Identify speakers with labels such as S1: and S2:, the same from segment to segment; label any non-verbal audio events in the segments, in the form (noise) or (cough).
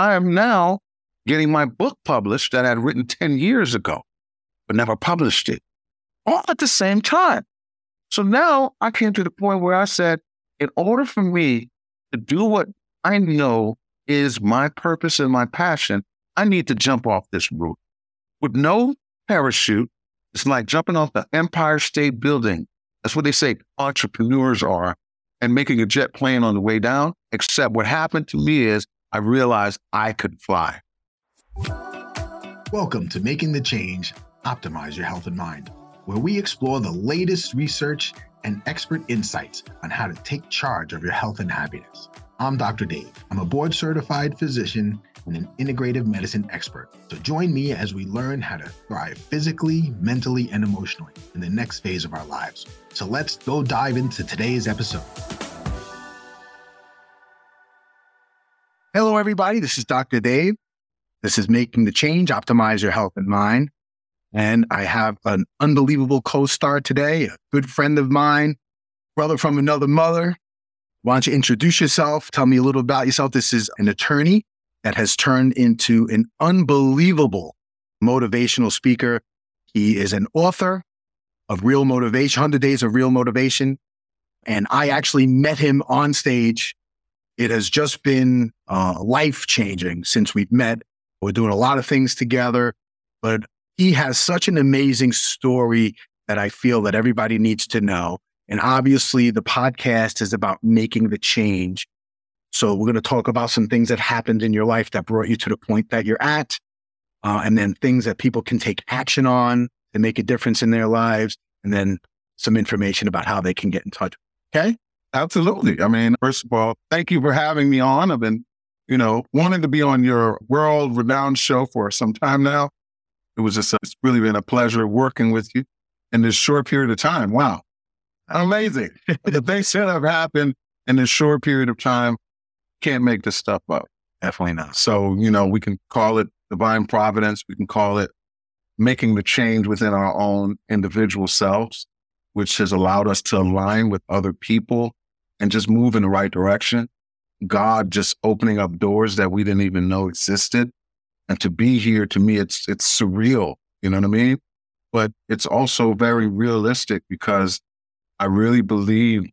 S1: I am now getting my book published that I had written 10 years ago, but never published it, all at the same time. So now I came to the point where I said, in order for me to do what I know is my purpose and my passion, I need to jump off this roof. With no parachute, it's like jumping off the Empire State Building. That's what they say entrepreneurs are, and making a jet plane on the way down. Except what happened to me is I realized I could fly.
S2: Welcome to Making the Change Optimize Your Health and Mind, where we explore the latest research and expert insights on how to take charge of your health and happiness. I'm Dr. Dave. I'm a board certified physician and an integrative medicine expert. So join me as we learn how to thrive physically, mentally, and emotionally in the next phase of our lives. So let's go dive into today's episode. Hello, everybody. This is Dr. Dave. This is Making the Change, Optimize Your Health and Mind. And I have an unbelievable co star today, a good friend of mine, brother from another mother, why don't you introduce yourself? Tell me a little about yourself. This is an attorney that has turned into an unbelievable motivational speaker. He is an author of Real Motivation, 100 Days of Real Motivation. And I actually met him on stage. It has just been uh, life changing since we've met. We're doing a lot of things together, but he has such an amazing story that I feel that everybody needs to know. And obviously, the podcast is about making the change. So, we're going to talk about some things that happened in your life that brought you to the point that you're at, uh, and then things that people can take action on and make a difference in their lives, and then some information about how they can get in touch. Okay.
S1: Absolutely. I mean, first of all, thank you for having me on. I've been, you know, wanting to be on your world renowned show for some time now. It was just, a, it's really been a pleasure working with you in this short period of time. Wow. Amazing. the things that have happened in this short period of time can't make this stuff up.
S2: Definitely not.
S1: So, you know, we can call it divine providence. We can call it making the change within our own individual selves, which has allowed us to align with other people and just move in the right direction. God just opening up doors that we didn't even know existed. And to be here to me, it's, it's surreal. You know what I mean? But it's also very realistic because I really believe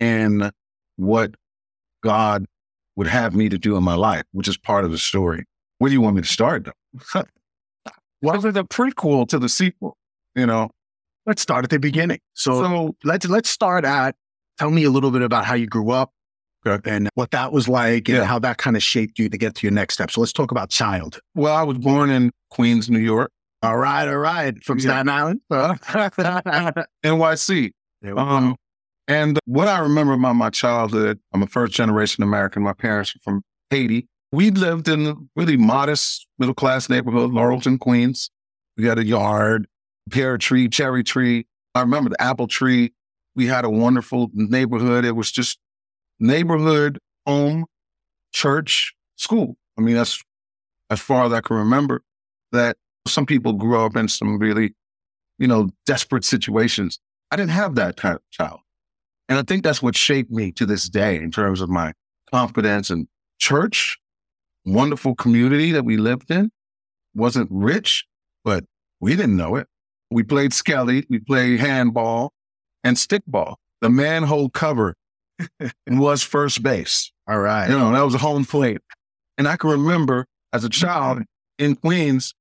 S1: in what God would have me to do in my life, which is part of the story. Where do you want me to start though? (laughs) what is the prequel to the sequel? You know,
S2: let's start at the beginning. So, so let's let's start at tell me a little bit about how you grew up and what that was like and yeah. how that kind of shaped you to get to your next step. So let's talk about child.
S1: Well, I was born in Queens, New York.
S2: All right, all right. From yeah. Staten Island? (laughs)
S1: NYC. Um, and what I remember about my childhood, I'm a first generation American. My parents are from Haiti. We lived in a really modest middle class neighborhood, Laurelton, Queens. We had a yard, pear tree, cherry tree. I remember the apple tree. We had a wonderful neighborhood. It was just neighborhood, home, church, school. I mean, that's as far as I can remember that some people grew up in some really, you know, desperate situations. I didn't have that kind of child. And I think that's what shaped me to this day in terms of my confidence and church, wonderful community that we lived in. Wasn't rich, but we didn't know it. We played skelly, we played handball and stickball. The manhole cover was first base.
S2: All right.
S1: You know, that was a home plate. And I can remember as a child in Queens,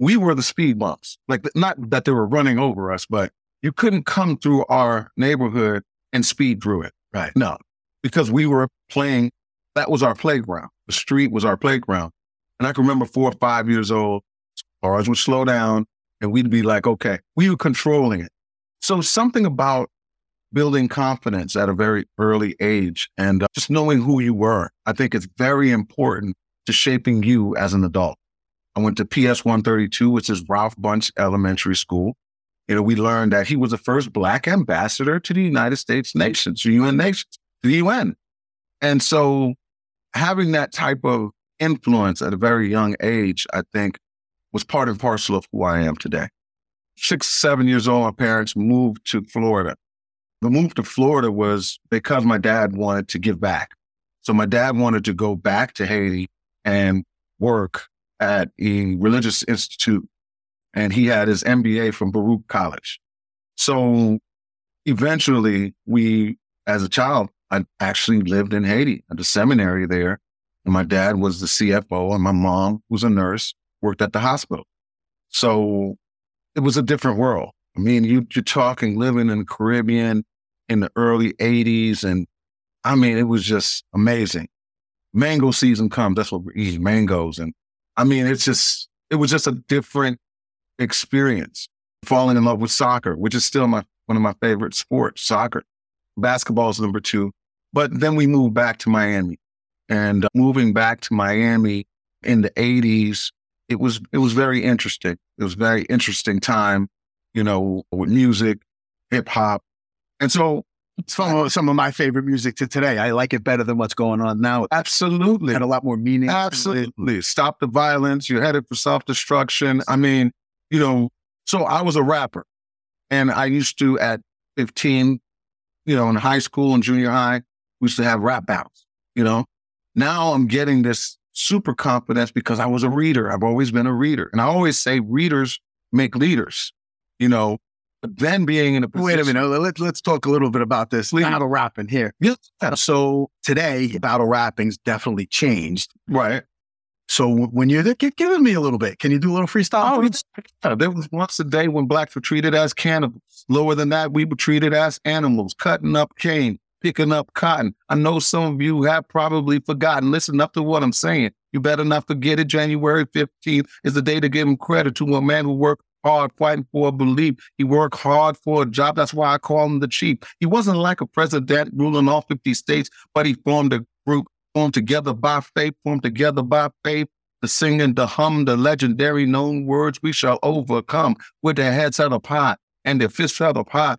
S1: we were the speed bumps. Like, not that they were running over us, but you couldn't come through our neighborhood and speed through it.
S2: Right.
S1: No, because we were playing, that was our playground. The street was our playground. And I can remember four or five years old, cars would slow down and we'd be like, okay, we were controlling it. So something about building confidence at a very early age and uh, just knowing who you were, I think it's very important to shaping you as an adult. I went to PS 132, which is Ralph Bunche Elementary School you know, we learned that he was the first black ambassador to the United States nations, the UN nations, the UN. And so having that type of influence at a very young age, I think was part and parcel of who I am today. Six, seven years old, my parents moved to Florida. The move to Florida was because my dad wanted to give back. So my dad wanted to go back to Haiti and work at a religious institute. And he had his MBA from Baruch College. So eventually we, as a child, I actually lived in Haiti at the seminary there. And my dad was the CFO and my mom was a nurse, worked at the hospital. So it was a different world. I mean, you, you're talking living in the Caribbean in the early 80s. And I mean, it was just amazing. Mango season comes. That's what we're eating, mangoes. And I mean, it's just, it was just a different experience. Falling in love with soccer, which is still my one of my favorite sports, soccer. Basketball is number two. But then we moved back to Miami. And uh, moving back to Miami in the 80s, it was it was very interesting. It was very interesting time, you know, with music, hip hop. And so
S2: some of, some of my favorite music to today. I like it better than what's going on now.
S1: Absolutely.
S2: Had a lot more meaning.
S1: Absolutely. Stop the violence. You're headed for self destruction. I mean, you know, so I was a rapper and I used to at 15, you know, in high school and junior high, we used to have rap battles, you know. Now I'm getting this super confidence because I was a reader. I've always been a reader. And I always say readers make leaders, you know. But then being in a position,
S2: Wait a minute. Let's, let's talk a little bit about this
S1: Please.
S2: battle rapping here.
S1: Yeah.
S2: So today, battle rapping's definitely changed.
S1: Right.
S2: So when you're there, give, give me a little bit. Can you do a little freestyle?
S1: Oh,
S2: for me?
S1: it's, yeah, there was once a day when blacks were treated as cannibals. Lower than that, we were treated as animals, cutting up cane, picking up cotton. I know some of you have probably forgotten. Listen up to what I'm saying. You better not forget it. January 15th is the day to give him credit to a man who worked hard fighting for a belief. He worked hard for a job. That's why I call him the chief. He wasn't like a president ruling all 50 states, but he formed a group, formed together by faith, formed together by faith. The singing, the hum, the legendary known words we shall overcome with their heads held up high and their fists held up high.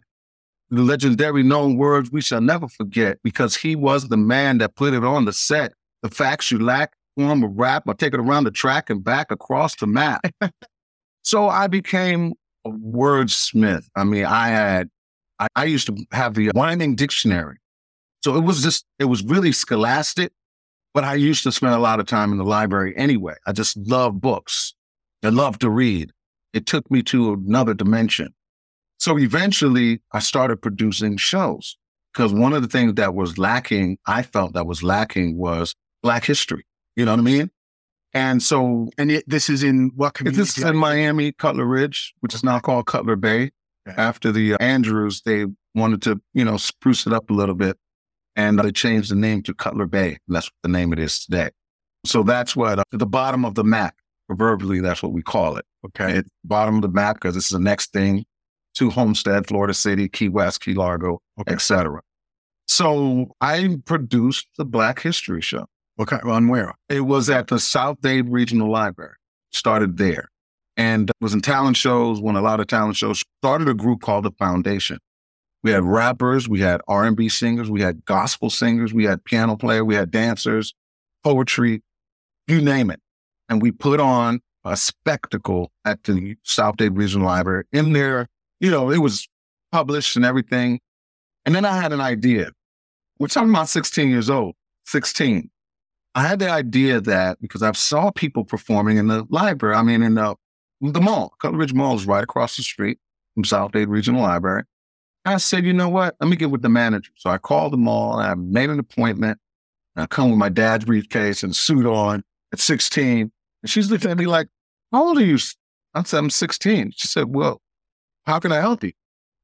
S1: The legendary known words we shall never forget because he was the man that put it on the set. The facts you lack, form a rap, or take it around the track and back across the map. (laughs) so I became a wordsmith. I mean, I had, I, I used to have the Whining Dictionary. So it was just, it was really scholastic, but I used to spend a lot of time in the library anyway. I just love books. I love to read. It took me to another dimension. So eventually I started producing shows because one of the things that was lacking, I felt that was lacking was Black history. You know what I mean? And so
S2: And it, this is in what community?
S1: this is in Miami, Cutler Ridge, which is now called Cutler Bay.
S2: Okay.
S1: After the uh, Andrews, they wanted to, you know, spruce it up a little bit. And they changed the name to Cutler Bay. That's what the name it is today. So that's what, uh, the bottom of the map, proverbially, that's what we call it.
S2: okay.
S1: It's bottom of the map because this is the next thing to Homestead, Florida City, Key West, Key Largo,
S2: Okay.
S1: etc. So I produced the Black History Show.
S2: Okay. On where?
S1: It was at the South Dade Regional Library. Started there, and was in talent shows. Won a lot of talent shows. Started a group called the Foundation. We had rappers, we had R and B singers, we had gospel singers, we had piano player, we had dancers, poetry, you name it, and we put on a spectacle at the South Dade Regional Library. In there, you know, it was published and everything. And then I had an idea. We're talking about 16 years old, 16. I had the idea that because I saw people performing in the library, I mean, in the, the mall, Cutler Ridge Mall is right across the street from South Dade Regional Library. I said, you know what? Let me get with the manager. So I called the mall and I made an appointment. And I come with my dad's briefcase and suit on at 16. And she's looking at me like, how old are you? I said, I'm 16. She said, well, how can I help you?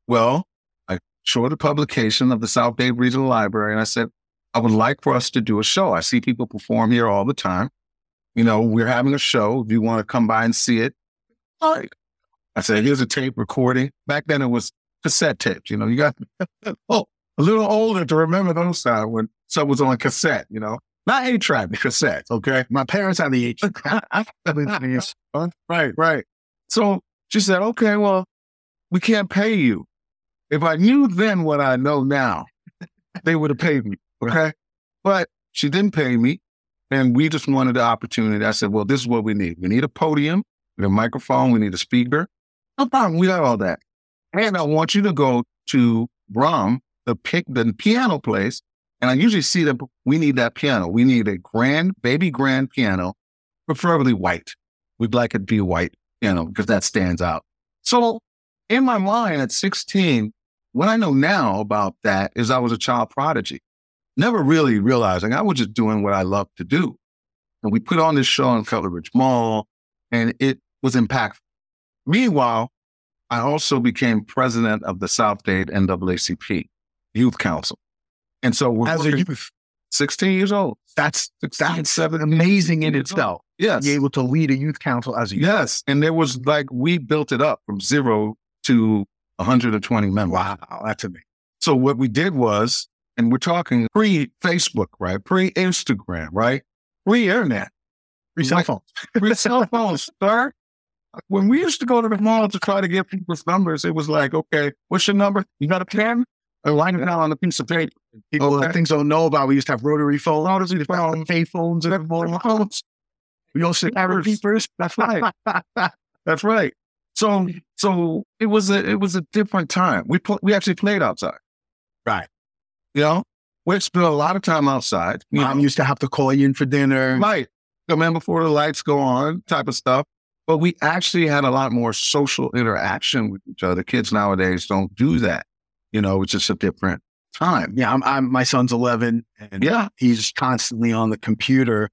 S1: Well, I showed the publication of the South Dade Regional Library and I said, I would like for us to do a show. I see people perform here all the time. You know, we're having a show. If you want to come by and see it, all right. I said, here's a tape recording. Back then it was cassette tapes. You know, you got (laughs) oh, a little older to remember those times when stuff was on cassette, you know, not eight track, but cassettes. Okay.
S2: My parents had the H. (laughs) (laughs)
S1: right, right. So she said, okay, well, we can't pay you. If I knew then what I know now, they would have paid me. Okay. But she didn't pay me. And we just wanted the opportunity. I said, well, this is what we need. We need a podium, we need a microphone, we need a speaker. No problem. We got all that. And I want you to go to Brom, the pick, the piano place, And I usually see that we need that piano. We need a grand, baby grand piano, preferably white. We'd like it to be white, you know, because that stands out. So in my mind at 16, what I know now about that is I was a child prodigy, never really realizing I was just doing what I loved to do. And we put on this show in Cutler Ridge Mall, and it was impactful. Meanwhile, I also became president of the South Dade NAACP Youth Council. And so we're
S2: As a youth,
S1: 16 years old.
S2: that's
S1: 16,
S2: that's
S1: 17
S2: amazing in itself.
S1: Yes.
S2: Be able to lead a youth council as a youth.
S1: Yes. And there was like, we built it up from zero to 120 members.
S2: Wow, that's amazing.
S1: So what we did was, and we're talking pre Facebook, right? Pre Instagram, right? Pre internet,
S2: Free cell phones. (laughs)
S1: pre cell phones, sir. When we used to go to the mall to try to get people's numbers, it was like, okay, what's your number? You got a pen? Or line it down on a piece of paper.
S2: People oh, uh,
S1: Okay.
S2: that things don't know about. We used to have rotary phones,
S1: Rotary
S2: phone, pay phones, and everything.
S1: Phones. (laughs)
S2: We also have
S1: Peepers.
S2: peepers.
S1: That's right. (laughs) That's right. So, so it was a it was a different time. We pl- we actually played outside.
S2: Right.
S1: You know, we spent a lot of time outside. You
S2: Mom
S1: know,
S2: used to have to call you in for dinner.
S1: right. Come in before the lights go on, type of stuff. But we actually had a lot more social interaction with each other. Kids nowadays don't do that. You know, it's just a different time.
S2: Yeah, I'm, I'm. My son's 11, and
S1: Yeah.
S2: he's constantly on the computer,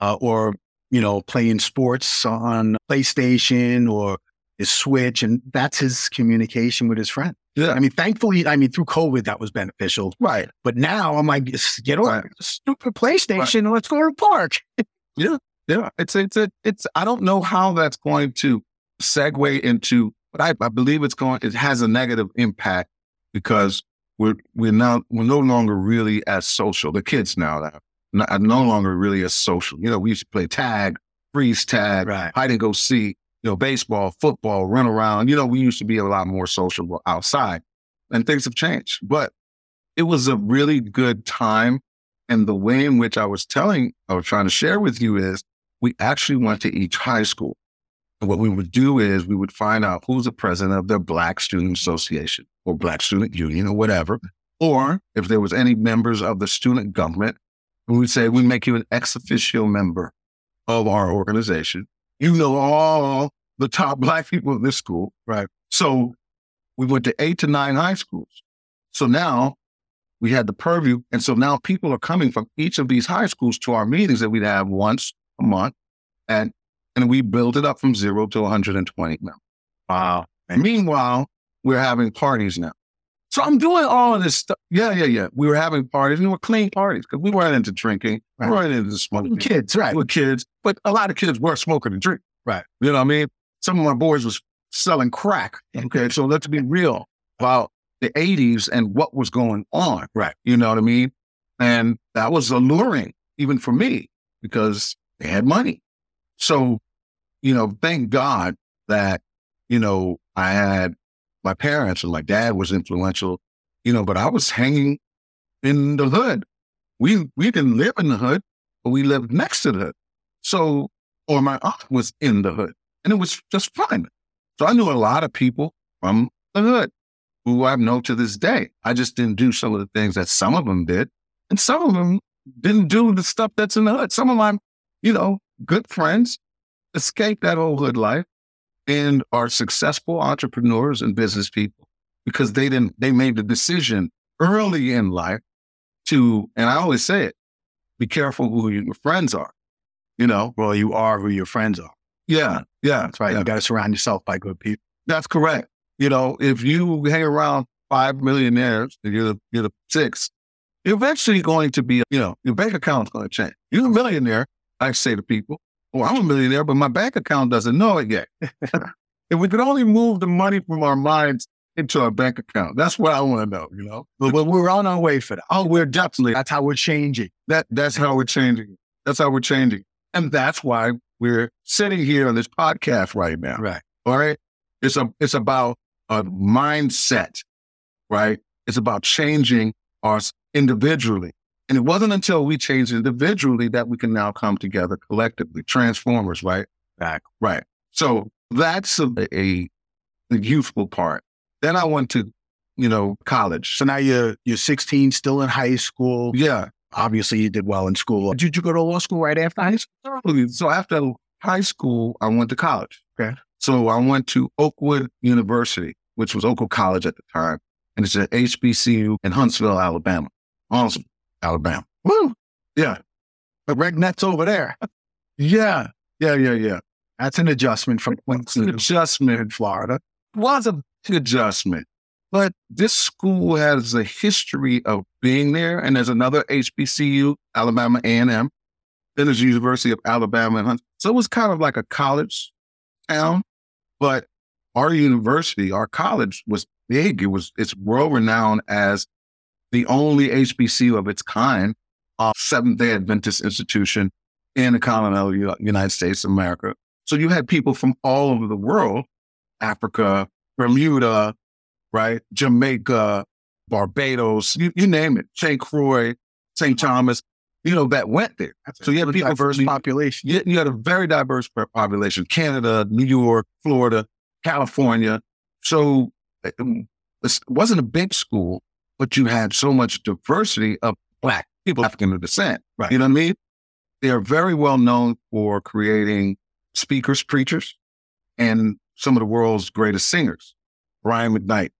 S2: uh, or you know, playing sports on PlayStation or his Switch, and that's his communication with his friend.
S1: Yeah.
S2: I mean, thankfully, I mean, through COVID, that was beneficial.
S1: Right.
S2: But now I'm like, "Just get on
S1: Right.
S2: stupid PlayStation. and Let's go to the park. (laughs)
S1: Yeah, Yeah. it's it's a it's. I don't know how that's going to segue into, but I, I believe it's going. It has a negative impact because we're we're now we're no longer really as social. The kids now no, are no longer really as social. You know, we used to play tag, freeze tag,
S2: Right.
S1: hide and go seek. You know, baseball, football, run around. You know, we used to be a lot more social outside, and things have changed. But it was a really good time. And the way in which I was telling, I was trying to share with you is we actually went to each high school. And what we would do is we would find out who's the president of their Black Student Association or Black Student Union or whatever. Or if there was any members of the student government, we would say, we make you an ex officio member of our organization. You know all the top Black people in this school.
S2: Right.
S1: So we went to eight to nine high schools. So now we had the purview. And so now people are coming from each of these high schools to our meetings that we'd have once a month. And and we built it up from zero to 120 now.
S2: Wow.
S1: And meanwhile, we're having parties now. So I'm doing all of this stuff. Yeah, yeah, yeah. We were having parties and they were clean parties because we weren't into drinking.
S2: Right.
S1: We weren't into smoking.
S2: Kids, right.
S1: We were kids, but a lot of kids were smoking and drinking.
S2: Right.
S1: You know what I mean? Some of my boys was selling crack. Okay. so let's be real about the 80s and what was going on.
S2: Right.
S1: You know what I mean? And that was alluring even for me because they had money. So, you know, thank God that, you know, I had my parents and my dad was influential, you know, but I was hanging in the hood. We we didn't live in the hood, but we lived next to the hood. So, or my aunt was in the hood, and it was just fun. So I knew a lot of people from the hood who I know to this day. I just didn't do some of the things that some of them did, and some of them didn't do the stuff that's in the hood. Some of my, you know, good friends escaped that old hood life and are successful entrepreneurs and business people because they didn't they made the decision early in life to and I always say it, be careful who your friends are. You know?
S2: Well, you are who your friends are.
S1: Yeah, yeah.
S2: That's right.
S1: yeah.
S2: You got to surround yourself by good people.
S1: That's correct. You know, if you hang around five millionaires and you're the you're the sixth, you're eventually going to be, you know, your bank account's going to change. You're a millionaire, I say to people. Well, I'm a millionaire, but my bank account doesn't know it yet. (laughs) if we could only move the money from our minds into our bank account, that's what I want to know, you know?
S2: But, but we're on our way for that.
S1: Oh, we're definitely
S2: That's how we're changing.
S1: that that's how we're changing. That's how we're changing. And that's why we're sitting here on this podcast right now.
S2: Right.
S1: All right. It's a it's about a mindset, right? It's about changing us individually. And it wasn't until we changed individually that we can now come together collectively, transformers, right?
S2: Back.
S1: Right. So that's a, a the youthful part. Then I went to you know, college.
S2: So now you're you're 16, still in high school.
S1: Yeah.
S2: Obviously, you did well in school. Did you go to law school right after high school?
S1: So after high school, I went to college.
S2: Okay.
S1: So I went to Oakwood University, which was Oakwood College at the time, and it's at HBCU in Huntsville, Alabama. Awesome, Alabama.
S2: Woo!
S1: Yeah,
S2: The Regnets over there.
S1: yeah, yeah, yeah, yeah.
S2: That's an adjustment from
S1: It's an adjustment.
S2: in Florida.
S1: was a big adjustment. But this school has a history of being there, and there's another HBCU, Alabama A&M. Then there's University of Alabama, and Hunt. so it was kind of like a college town. But our university, our college, was big. It was it's world renowned as the only HBCU of its kind, uh, Seventh Day Adventist institution in the continental United States of America. So you had people from all over the world, Africa, Bermuda, right? Jamaica, Barbados, you, you name it, St. Croix, St. Thomas, you know, that went there. So you had people
S2: diverse
S1: from-
S2: population.
S1: you, you had a very diverse population Canada, New York, Florida, California. So eh, um, it it wasn't a big school, but you had so much diversity of Black people, African descent.
S2: Right.
S1: You know what I mean? They are very well known for creating speakers, preachers, and some of the world's greatest singers. Brian McKnight,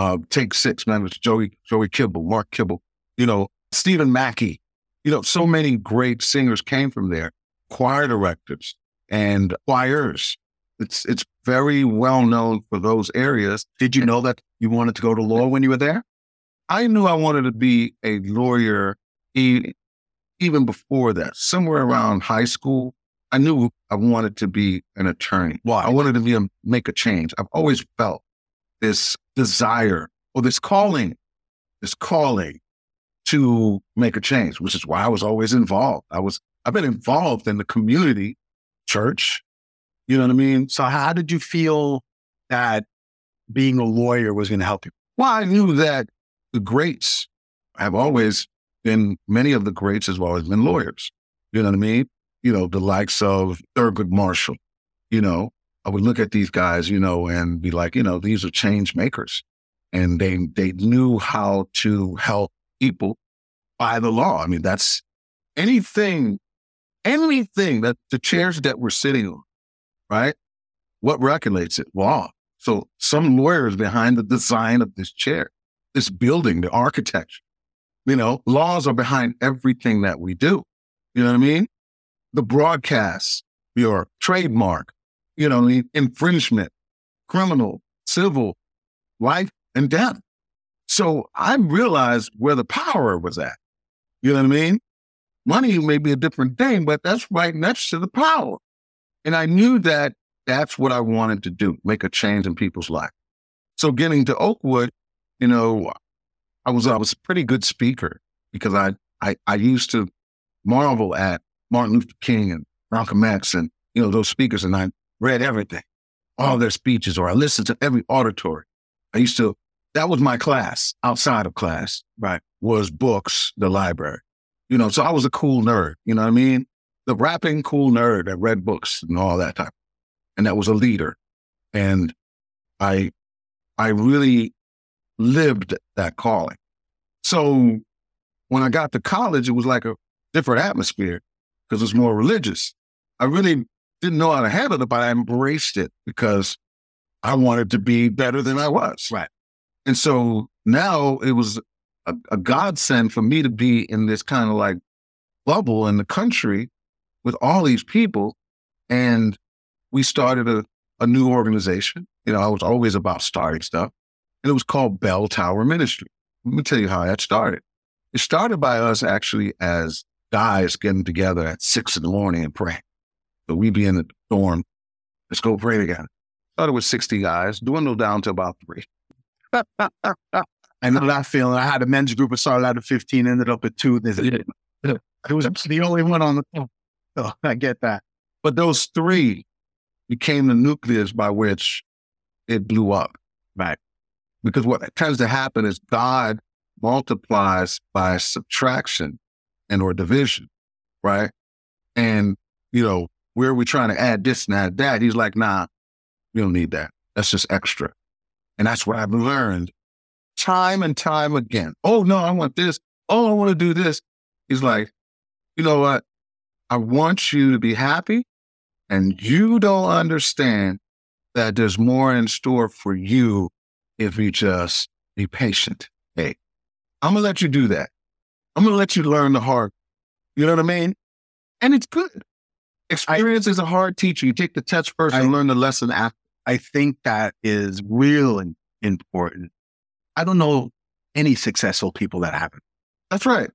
S1: uh, Take Six, man, it's Joey, Joey Kibble, Mark Kibble, you know, Stephen Mackey. You know, so many great singers came from there, choir directors and choirs. It's it's very well known for those areas.
S2: Did you know that you wanted to go to law when you were there?
S1: I knew I wanted to be a lawyer e- even before that. Somewhere around high school, I knew I wanted to be an attorney.
S2: Why?
S1: I wanted to be a, make a change. I've always felt this desire or this calling, this calling to make a change, which is why I was always involved. I was I've been involved in the community, church. You know what I mean?
S2: So how did you feel that being a lawyer was going to help you?
S1: Well, I knew that the greats have always been, many of the greats have always been lawyers. You know what I mean? You know, the likes of Thurgood Marshall. You know, I would look at these guys, you know, and be like, you know, these are change makers. And they they knew how to help people by the law. I mean, that's anything, anything that the chairs that we're sitting on, right? What regulates it? Law. So some lawyers behind the design of this chair, this building, the architecture. You know, laws are behind everything that we do. You know what I mean? The broadcast, your trademark, you know, infringement, criminal, civil, life and death. So I realized where the power was at. You know what I mean? Money may be a different thing, but that's right next to the power. And I knew that that's what I wanted to do, make a change in people's life. So getting to Oakwood, you know, I was I was a pretty good speaker because I I, I used to marvel at Martin Luther King and Malcolm X and you know those speakers, and I read everything, all their speeches, or I listened to every auditory. I used to that was my class outside of class,
S2: Right.
S1: was books, the library. You know, so I was a cool nerd, you know what I mean? The rapping cool nerd that read books and all that type. And that was a leader. And I I really lived that calling. So when I got to college, it was like a different atmosphere because it was more religious. I really didn't know how to handle it, but I embraced it because I wanted to be better than I was.
S2: Right.
S1: And so now it was a, a godsend for me to be in this kind of like bubble in the country with all these people. And we started a, a new organization. You know, I was always about starting stuff. And it was called Bell Tower Ministry. Let me tell you how that started. It started by us actually as guys getting together at six in the morning and praying. So we'd be in the dorm. Let's go pray together. it was 60 guys, dwindled down to about three.
S2: I know that feeling. I had a men's group. I started out at 15, ended up at two. It was the only one on the. Oh, I get that.
S1: But those three became the nucleus by which it blew up.
S2: Right.
S1: Because what tends to happen is God multiplies by subtraction and or division, right? And, you know, where we trying to add this and add that, he's like, nah, we don't need that. That's just extra. And that's what I've learned time and time again. Oh, no, I want this. Oh, I want to do this. He's like, you know what? I want you to be happy. And you don't understand that there's more in store for you if you just be patient. Hey, I'm going to let you do that. I'm going to let you learn the hard. You know what I mean? And it's good. Experience I, is a hard teacher. You take the test first I, and learn the lesson after.
S2: I think that is really important. I don't know any successful people that haven't.
S1: That's right.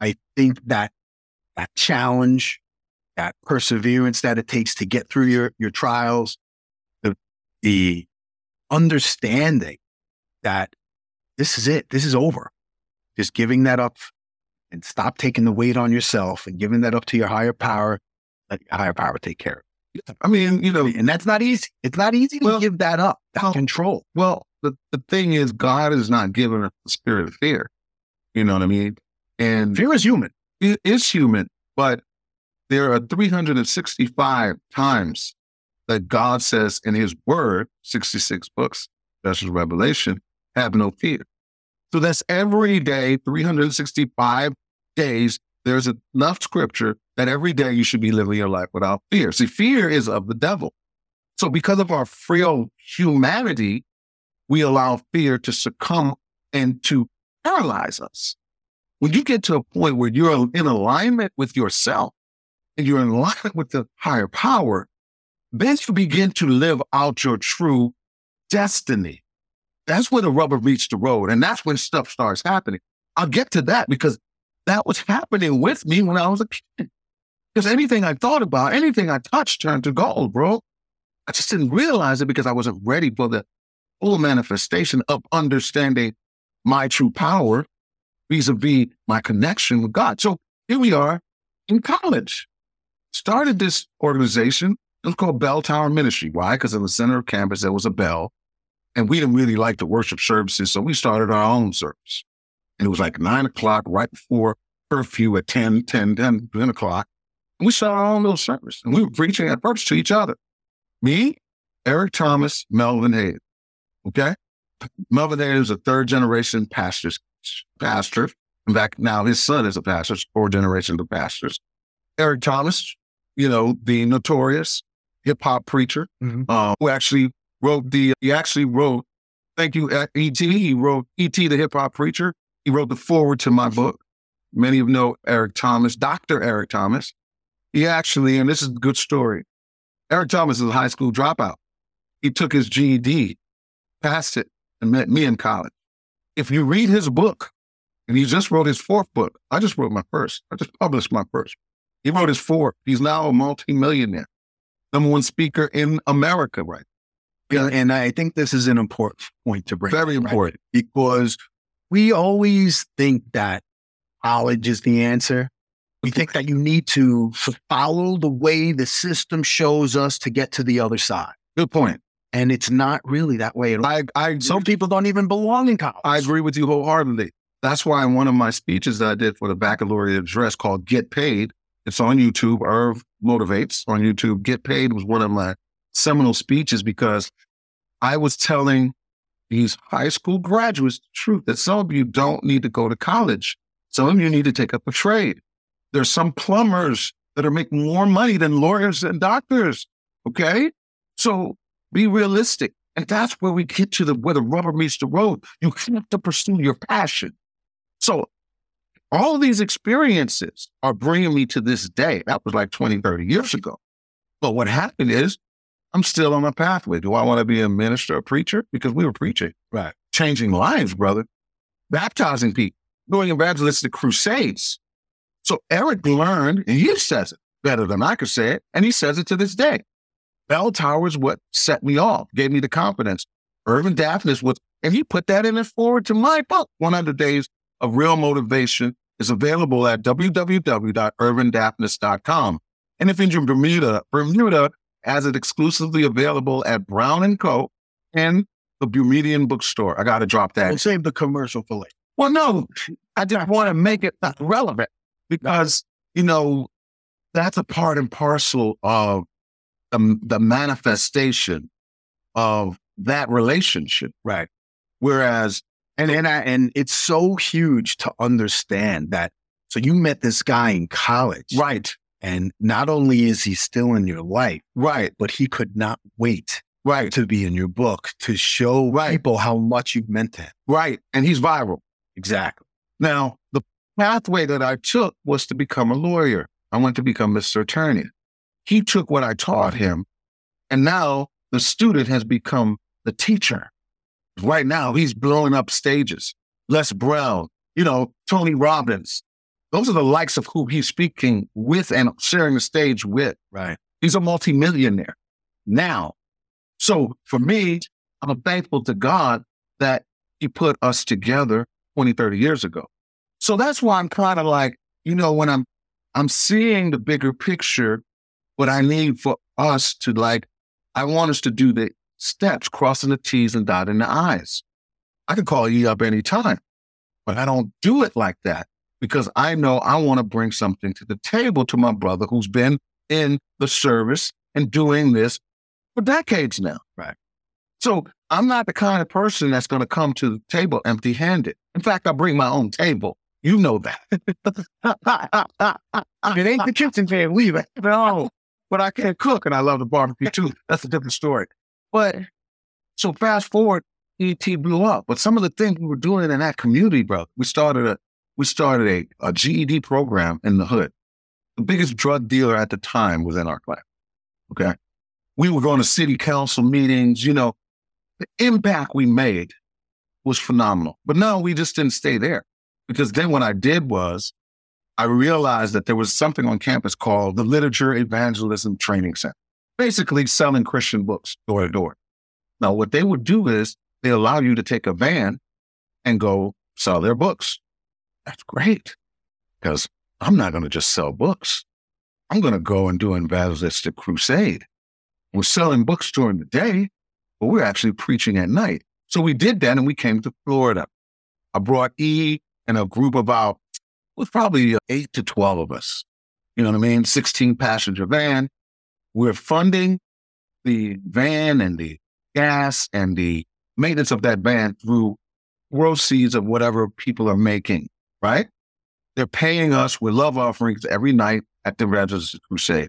S2: I think that that challenge, that perseverance that it takes to get through your, your trials, the, the understanding that this is it, this is over. Just giving that up and stop taking the weight on yourself and giving that up to your higher power. Let your higher power take care of.
S1: I mean, you know,
S2: and that's not easy. It's not easy to well, give that up, that well, control.
S1: Well, the, the thing is, God is not giving us the spirit of fear. You know what I mean? And
S2: fear is human.
S1: It is human, but there are 365 times that God says in his word, 66 books, special revelation, have no fear. So that's every day, 365 days, there's enough scripture that every day you should be living your life without fear. See, fear is of the devil. So because of our frail humanity, we allow fear to succumb and to paralyze us. When you get to a point where you're in alignment with yourself and you're in alignment with the higher power, then you begin to live out your true destiny. That's when the rubber meets the road. And that's when stuff starts happening. I'll get to that because that was happening with me when I was a kid. Because anything I thought about, anything I touched turned to gold, bro. I just didn't realize it because I wasn't ready for the full manifestation of understanding my true power vis-a-vis my connection with God. So here we are in college. Started this organization. It was called Bell Tower Ministry. Why? Because in the center of campus, there was a bell. And we didn't really like the worship services. So we started our own service. And it was like nine o'clock right before curfew at 10, 10, 10, 10 o'clock. And we started our own little service. And we were preaching at first to each other. Me, Eric Thomas, Melvin Hayes. Okay. Melvin Hayes is a third generation pastor's pastor. In fact, now his son is a pastor, four generations of pastors. Eric Thomas, you know, the notorious hip hop preacher, mm-hmm. uh, who actually wrote the, he actually wrote, thank you, E.T. He wrote E.T. the hip hop preacher. He wrote the foreword to my book. Many of you know Eric Thomas, Dr. Eric Thomas. He actually, and this is a good story. Eric Thomas is a high school dropout. He took his GED, passed it, and met me in college. If you read his book, and he just wrote his fourth book, I just wrote my first. I just published my first. He wrote his fourth. He's now a multimillionaire, number one speaker in America, right?
S2: Yeah, and I think this is an important point to bring.
S1: Very important
S2: right? because we always think that college is the answer. We think that you need to follow the way the system shows us to get to the other side.
S1: Good point.
S2: And it's not really that way at all.
S1: I, I,
S2: Some people don't even belong in college.
S1: I agree with you wholeheartedly. That's why in one of my speeches that I did for the baccalaureate address called Get Paid, it's on YouTube. Irv Motivates on YouTube. Get Paid was one of my seminal speeches because I was telling these high school graduates the truth that some of you don't need to go to college. Some of you need to take up a trade. There's some plumbers that are making more money than lawyers and doctors. Okay. So be realistic. And that's where we get to the where the rubber meets the road. You have to pursue your passion. So all these experiences are bringing me to this day. That was like 20, 30 years ago. But what happened is I'm still on my pathway. Do I want to be a minister, a preacher? Because we were preaching,
S2: right?
S1: Changing lives, brother. Baptizing people, doing evangelistic crusades. So Eric learned, and he says it better than I could say it, and he says it to this day. Bell Tower is what set me off, gave me the confidence. Irvin Daphnis was, and he put that in it foreword to my book, 100 Days of Real Motivation, is available at www.irvindaphnis.com. And if you're in Bermuda, Bermuda has it exclusively available at Brown and Co. and the Bermudian bookstore. I got to drop that.
S2: We'll save the commercial for later.
S1: Well, no, I just want to make it relevant because, you know, that's a part and parcel of the, the manifestation of that relationship.
S2: Right.
S1: Whereas
S2: And and I, and it's so huge to understand that. So you met this guy in college,
S1: Right.
S2: And not only is he still in your life,
S1: Right.
S2: but he could not wait
S1: Right.
S2: to be in your book to show
S1: Right.
S2: people how much you meant to him.
S1: Right. And he's viral.
S2: Exactly.
S1: Now, the pathway that I took was to become a lawyer. I went to become Mr. Attorney. He took what I taught him, and now the student has become the teacher. Right now, he's blowing up stages. Les Brown, you know, Tony Robbins. Those are the likes of who he's speaking with and sharing the stage with.
S2: Right.
S1: He's a multimillionaire now. So for me, I'm thankful to God that he put us together 20, 30 years ago. So that's why I'm kind of like, you know, when I'm I'm seeing the bigger picture, what I need for us to like, I want us to do the steps, crossing the T's and dotting the I's. I can call you up anytime, but I don't do it like that because I know I want to bring something to the table to my brother who's been in the service and doing this for decades now.
S2: Right.
S1: So I'm not the kind of person that's going to come to the table empty handed. In fact, I bring my own table. You know that.
S2: It ain't the kitchen table it. (laughs)
S1: no, but I can't cook and I love the barbecue too. That's a different story. But so fast forward, ET blew up. But some of the things we were doing in that community, bro, we started a we started a, a GED program in the hood. The biggest drug dealer at the time was in our class. Okay. We were going to city council meetings, you know, the impact we made was phenomenal. But no, we just didn't stay there. Because then what I did was I realized that there was something on campus called the Literature Evangelism Training Center, basically selling Christian books door to door. Now, what they would do is they allow you to take a van and go sell their books. That's great because I'm not going to just sell books. I'm going to go and do an evangelistic crusade. We're selling books during the day, but we're actually preaching at night. So we did that and we came to Florida. I brought E and a group of about, was probably uh, eight to 12 of us. You know what I mean? 16 passenger van. We're funding the van and the gas and the maintenance of that van through proceeds of whatever people are making, right? They're paying us with love offerings every night at the Evangelistic Crusade.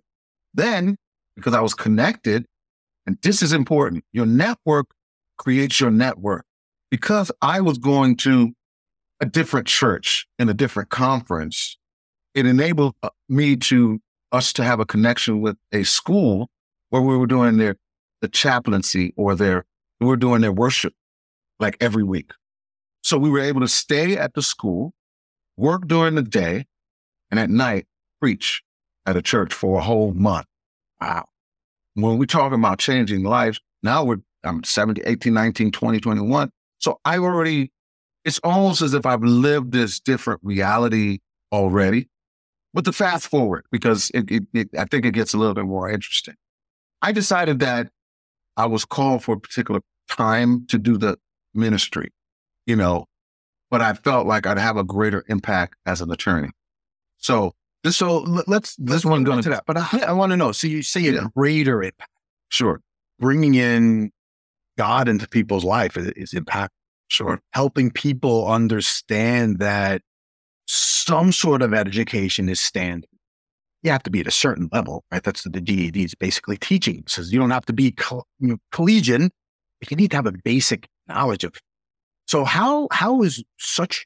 S1: Then, because I was connected, and this is important, your network creates your network. Because I was going to a different church in a different conference, it enabled uh, me to us to have a connection with a school where we were doing their the chaplaincy or their we were doing their worship like every week. So we were able to stay at the school, work during the day, and at night preach at a church for a whole month. Wow. When we're talking about changing lives, now we're I'm 70, 18, 19, 20, 21. So I already, it's almost as if I've lived this different reality already. But to fast forward, because it, it, it, I think it gets a little bit more interesting. I decided that I was called for a particular time to do the ministry, you know, but I felt like I'd have a greater impact as an attorney. So this,
S2: So let's
S1: this one going
S2: to that. But I, I want to know. So you say a greater impact,
S1: sure,
S2: bringing in God into people's life is, is impact.
S1: sure,
S2: Helping people understand that some sort of education is standard. You have to be at a certain level, right? That's what the GED is basically teaching. It says you don't have to be coll- you know, collegian, but you need to have a basic knowledge of. So how how is such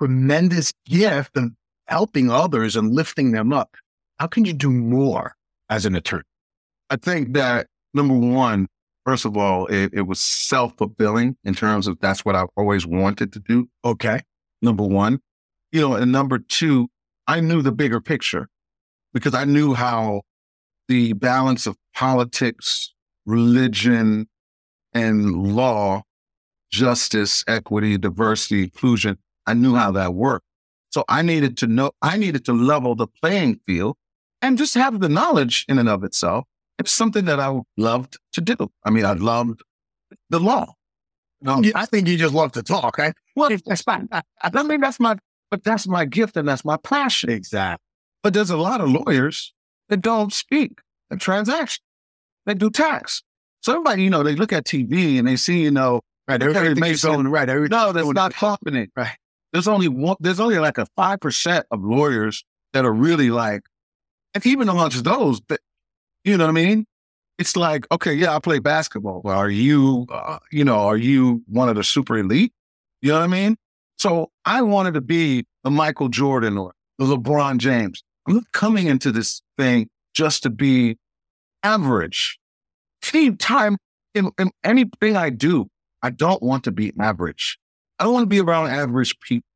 S2: tremendous gift of helping others and lifting them up? How can you do more as an attorney?
S1: I think that number one, first of all, it, it was self fulfilling in terms of that's what I've always wanted to do.
S2: Okay.
S1: Number one, you know, and number two, I knew the bigger picture because I knew how the balance of politics, religion, and law, justice, equity, diversity, inclusion, I knew how that worked. So I needed to know, I needed to level the playing field and just have the knowledge in and of itself. It's something that I loved to do. I mean, I loved the law.
S2: Yeah, I think you just love to talk, right?
S1: well, that's fine. I mean, that's my, but that's my gift and that's my passion.
S2: Exactly.
S1: But there's a lot of lawyers that don't speak a transaction. They do tax. So everybody, you know, they look at TV and they see, you know,
S2: Right.
S1: Okay, it
S2: Everything's
S1: makes
S2: going right. Everything-
S1: No, that's not happening.
S2: Right.
S1: There's only one, there's only like a 5% of lawyers that are really like, and even amongst those, that, you know what I mean? It's like, okay, yeah, I play basketball. Well, are you, uh, you know, are you one of the super elite? You know what I mean? So I wanted to be a Michael Jordan or the LeBron James. I'm not coming into this thing just to be average. Any time in, in anything I do, I don't want to be average. I don't want to be around average people.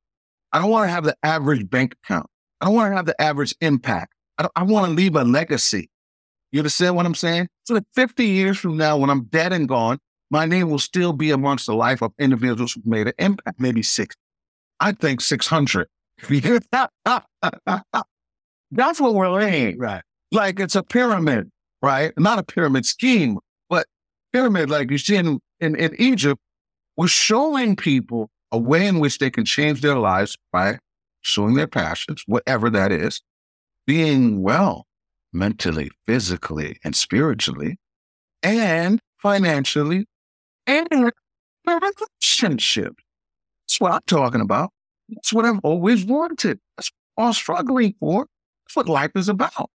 S1: I don't want to have the average bank account. I don't want to have the average impact. I, don't- I want to leave a legacy. You understand what I'm saying? So that 50 years from now, when I'm dead and gone, my name will still be amongst the life of individuals who made an impact.
S2: maybe six.
S1: I think 600. (laughs) That's what we're laying.
S2: Right.
S1: Like it's a pyramid, right? Not a pyramid scheme, pyramid like you see in, in, in Egypt, we're showing people a way in which they can change their lives by showing their passions, whatever that is, being well mentally, physically, and spiritually, and financially, and relationship. That's what I'm talking about. That's what I've always wanted. That's what I'm struggling for. That's what life is about.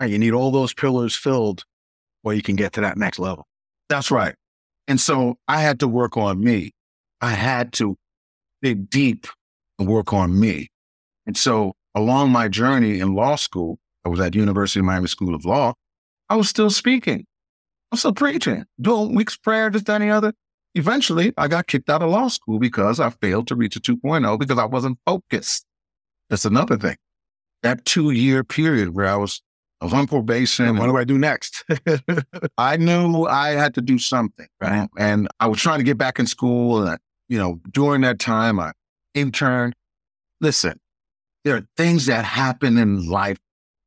S2: Right. You need all those pillars filled or you can get to that next level.
S1: That's right. And so I had to work on me. I had to dig deep and work on me. And so along my journey in law school, I was at University of Miami School of Law. I was still speaking. I was still preaching, doing week's prayer, just any other. Eventually, I got kicked out of law school because I failed to reach a 2.0 because I wasn't focused. That's another thing. That two year period where I was, I was on probation.
S2: And what do I do next? (laughs)
S1: I knew I had to do something, right? And I was trying to get back in school. And, I, you know, during that time, I interned. Listen, there are things that happen in life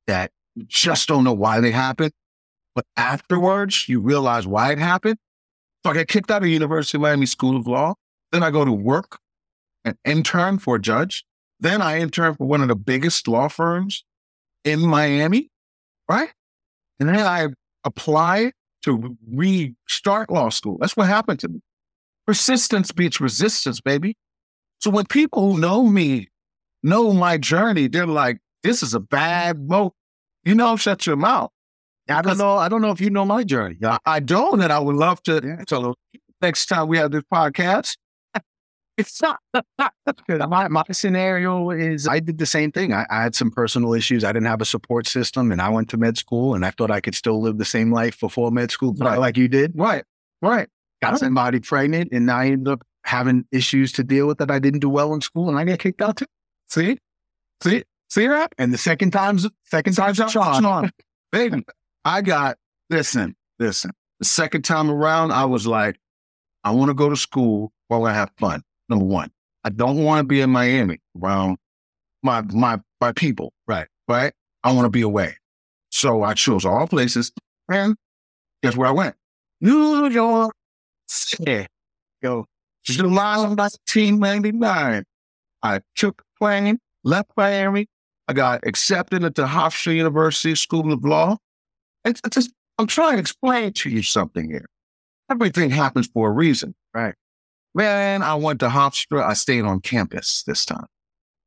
S1: that you just don't know why they happen. But afterwards, you realize why it happened. So I get kicked out of University of Miami School of Law. Then I go to work and intern for a judge. Then I intern for one of the biggest law firms in Miami, right? And then I apply to restart law school. That's what happened to me. Persistence beats resistance, baby. So when people who know me, know my journey, they're like, this is a bad boat. You know, shut your mouth.
S2: I don't know. I don't know if you know my journey.
S1: I, I don't, and I would love to
S2: Yeah.
S1: tell them next time we have this podcast. It's not. That's good.
S2: My, my scenario is I did the same thing. I, I had some personal issues. I didn't have a support system and I went to med school and I thought I could still live the same life before med school,
S1: Right.
S2: like you did.
S1: right, right.
S2: Got somebody pregnant and I ended up having issues to deal with that I didn't do well in school and I got kicked out too.
S1: See, see, see that?
S2: And the second time's second time's charge. (laughs)
S1: Sean, baby, I got, listen, listen. The second time around, I was like, I want to go to school while I have fun. Number one, I don't want to be in Miami around my, my, my people.
S2: Right.
S1: Right. I want to be away. So I chose all places and guess where I went? New York City.
S2: Go.
S1: July 1999. I took a plane, left Miami. I got accepted into Hofstra University School of Law. It's, it's just, I'm trying to explain to you something here. Everything happens for a reason.
S2: Right.
S1: Man, I went to Hofstra. I stayed on campus this time.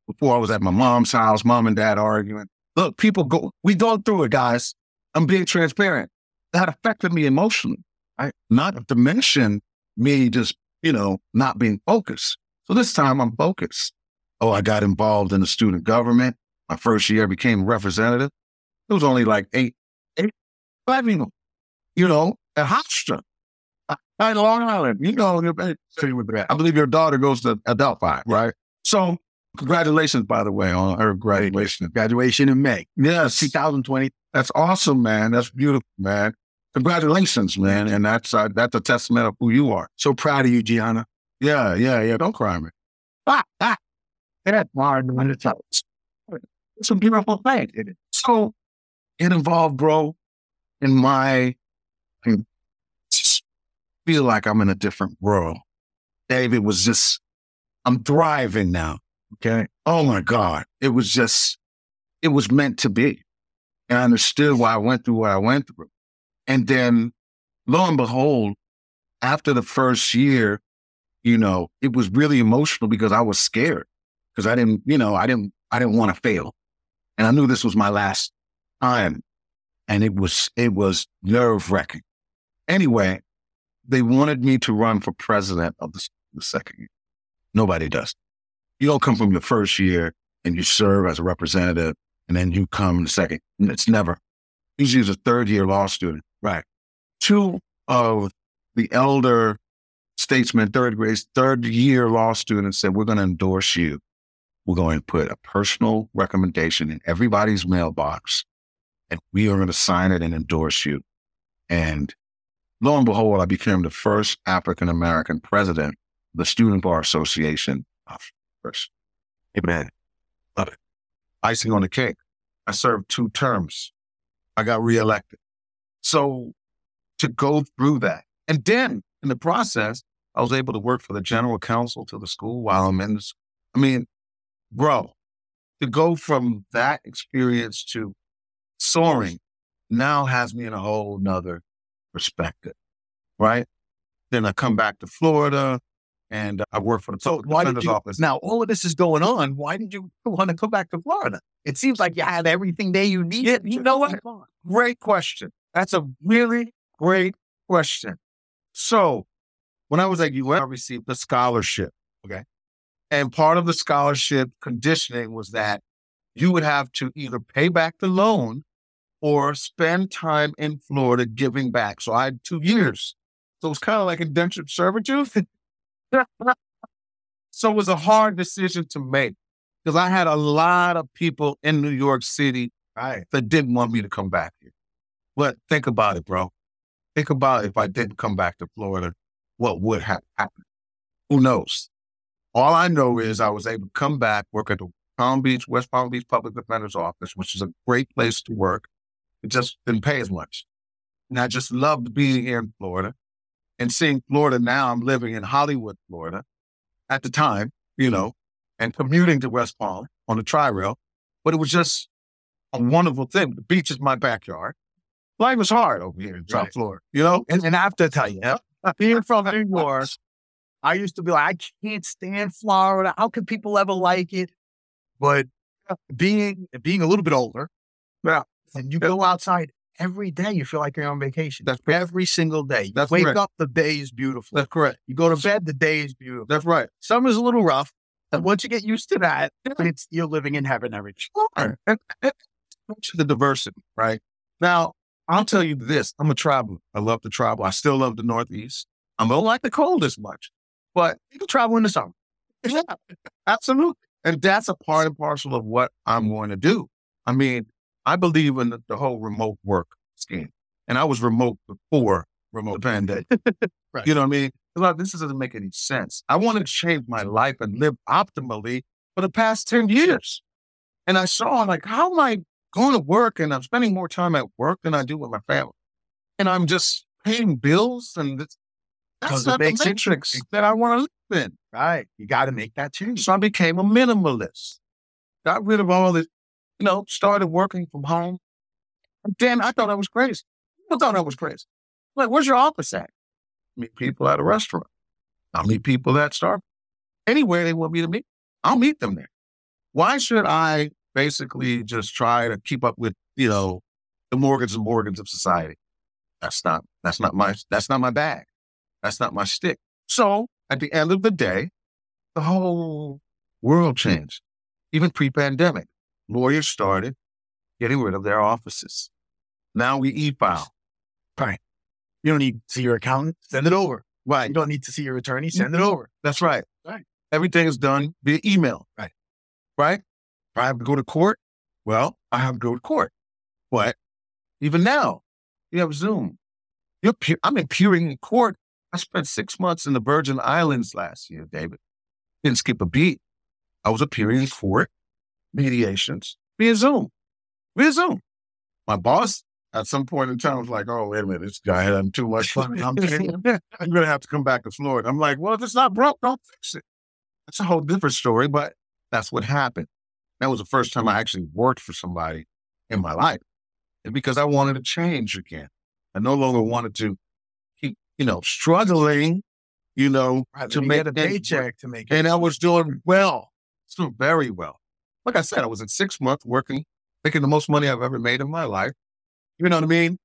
S1: Before I was at my mom's house, mom and dad arguing. Look, people go, we go through it, guys. I'm being transparent. That affected me emotionally. I, not to mention me just, you know, not being focused. So this time I'm focused. Oh, I got involved in the student government. My first year became representative. It was only like eight, eight, five you know, at Hofstra. At Long Island, you know, I believe your daughter goes to Adelphi, right? So congratulations, by the way, on her graduation.
S2: Graduation in May
S1: Yes,
S2: 2020.
S1: that's awesome, man. That's beautiful, man. Congratulations, man. And that's uh, that's a testament of who you are.
S2: So proud of you, Gianna.
S1: Yeah, yeah, yeah. Don't cry, man. (laughs) Ah, ah. That's hard when it's out. It's a beautiful thing. So it involved, bro, in my feel like I'm in a different world. David was just I'm thriving now. Okay. Oh my God. It was just it was meant to be. And I understood why I went through what I went through. And then lo and behold, after the first year, you know, it was really emotional because I was scared because I didn't, you know, I didn't, I didn't want to fail. And I knew this was my last time. And it was, it was nerve wracking. Anyway, they wanted me to run for president of the, the second year. Nobody does. You don't come from your first year and you serve as a representative and then you come the second. It's never. Usually as a third year law student. Right. Two of the elder statesmen, third grade, third year law students said, we're going to endorse you. We're going to put a personal recommendation in everybody's mailbox and we are going to sign it and endorse you. And lo and behold, I became the first African American president of the Student Bar Association. of First. Amen. Love it. Icing on the cake. I served two terms. I got reelected. So to go through that. And then in the process, I was able to work for the general counsel to the school while I'm in this. I mean, bro, to go from that experience to soaring now has me in a whole nother perspective, right? Then I come back to Florida and I work for the so why did
S2: you,
S1: office.
S2: Now, all of this is going on. Why did you want to come back to Florida? It seems like you had everything there you needed.
S1: Yeah, you know what? Great question. That's a really great question. So when I was at UM, I received a scholarship. Okay. And part of the scholarship conditioning was that you would have to either pay back the loan or spend time in Florida giving back. So I had two years. So it was kind of like indentured servitude. (laughs) so it was a hard decision to make because I had a lot of people in New York City right. that didn't want me to come back here. But think about it, bro. Think about if I didn't come back to Florida, what would have happened? Who knows? All I know is I was able to come back, work at the Palm Beach, West Palm Beach Public Defender's Office, which is a great place to work. It just didn't pay as much. And I just loved being here in Florida and seeing Florida now. I'm living in Hollywood, Florida at the time, you know, and commuting to West Palm on the tri rail. But it was just a wonderful thing. The beach is my backyard. Life was hard over here in South Florida, you know?
S2: And, and I have to tell you, being from New (laughs) York, I used to be like, I can't stand Florida. How can people ever like it? But uh, being being a little bit older,
S1: yeah,
S2: and you go outside every day, you feel like you're on vacation.
S1: That's
S2: every single day.
S1: That's
S2: wake
S1: correct.
S2: up, the day is beautiful.
S1: That's correct.
S2: You go to bed, the day is beautiful.
S1: That's right.
S2: Summer's a little rough, and once you get used to that, it's you're living in heaven every
S1: sure. And, and, the diversity, right? Now, I'll tell you this: I'm a traveler. I love to travel. I still love the Northeast. I don't like the cold as much, but you can travel in the summer. Yeah, (laughs) absolutely. And that's a part and parcel of what I'm going to do. I mean, I believe in the, the whole remote work scheme. And I was remote before remote pandemic. (laughs) right. You know what I mean? Like, this doesn't make any sense. I want to change my life and live optimally for the past 10 years. And I saw like, how am I going to work and I'm spending more time at work than I do with my family? And I'm just paying bills and that's not the matrix that I want to live in.
S2: Right. You got to make that change.
S1: So I became a minimalist. Got rid of all this you know, started working from home. And then I thought I was crazy. I thought I was crazy. Like, where's your office at? I Meet people at a restaurant. I'll meet people at Starbucks. Anywhere they want me to meet, I'll meet them there. Why should I basically just try to keep up with, you know, the Morgans and Morgans of society? That's not, that's not my, that's not my bag. That's not my stick. So at the end of the day, the whole world changed, even pre-pandemic lawyers started getting rid of their offices. Now we e-file.
S2: Right. You don't need to see your accountant, send it over. Right. You don't need to see your attorney, send it over.
S1: That's right.
S2: Right.
S1: Everything is done via email.
S2: Right.
S1: Right. If I have to go to court, well, I have to go to court. But even now, you have Zoom. You're pe- I'm appearing in court. I spent six months in the Virgin Islands last year, David. Didn't skip a beat. I was appearing in court mediations via Zoom, via Zoom. My boss at some point in time was like, oh, wait a minute, this guy had too much fun. I'm, (laughs) I'm going to have to come back to Florida. I'm like, well, if it's not broke, don't fix it. That's a whole different story, but that's what happened. That was the first time I actually worked for somebody in my life. And because I wanted to change again. I no longer wanted to keep, you know, struggling you know,
S2: Right,
S1: to make
S2: a paycheck to make
S1: And I was doing well, still very well. Like I said, I was in six months working, making the most money I've ever made in my life. You know what I mean?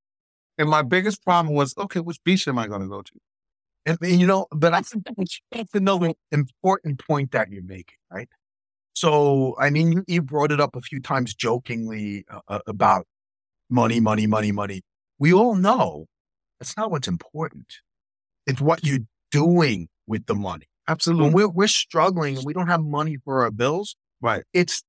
S1: And my biggest problem was, okay, which beach am I going to go to?
S2: And, and, you know, but I think that's another important point that you're making, right? So, I mean, you, you brought it up a few times jokingly uh, uh, about money, money, money, money. We all know that's not what's important. It's what you're doing with the money. When
S1: Absolutely.
S2: we're, we're struggling and we don't have money for our bills,
S1: Right,
S2: it's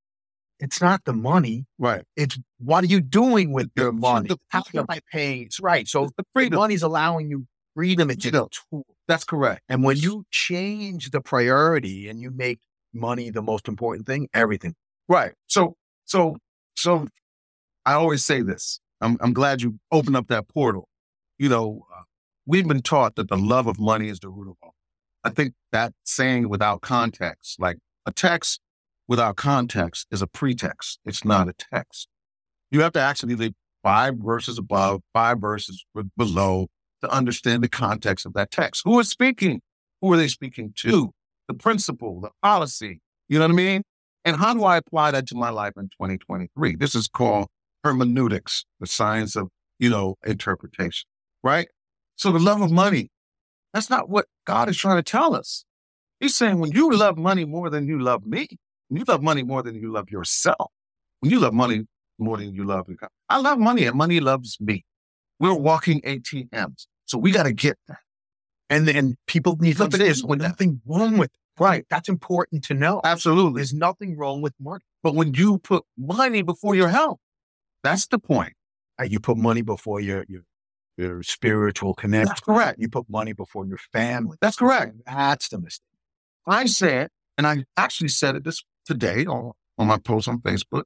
S2: it's not the money.
S1: right.
S2: It's what are you doing with your money?
S1: the
S2: How am I paying? It's right. So
S1: the
S2: the
S1: freedom.
S2: money's allowing you freedom. It's a tool.
S1: That's correct.
S2: And when you change the priority and you make money the most important thing, everything.
S1: Right. So, so, so I always say this. I'm, I'm glad you opened up that portal. You know, uh, we've been taught that the love of money is the root of all. I think that saying without context, like a text without context is a pretext. It's not a text. You have to actually leave five verses above, five verses below to understand the context of that text. Who is speaking? Who are they speaking to? The principle, the policy. You know what I mean? And how do I apply that to my life in 2023? This is called hermeneutics, the science of, you know, interpretation, right? So the love of money, that's not what God is trying to tell us. He's saying when you love money more than you love me, you love money more than you love yourself, when you love money more than you love God, I love money and money loves me. We're walking ATMs. So we got to get that.
S2: And then people need to
S1: Look at this, when
S2: nothing wrong with it. Right. That's important to know.
S1: Absolutely.
S2: There's nothing wrong with money.
S1: But when you put money before your health, that's the point.
S2: Uh, You put money before your your, your spiritual connection.
S1: That's correct.
S2: You put money before your family.
S1: That's correct.
S2: That's the mistake.
S1: I said, and I actually said it this today on, on my post on Facebook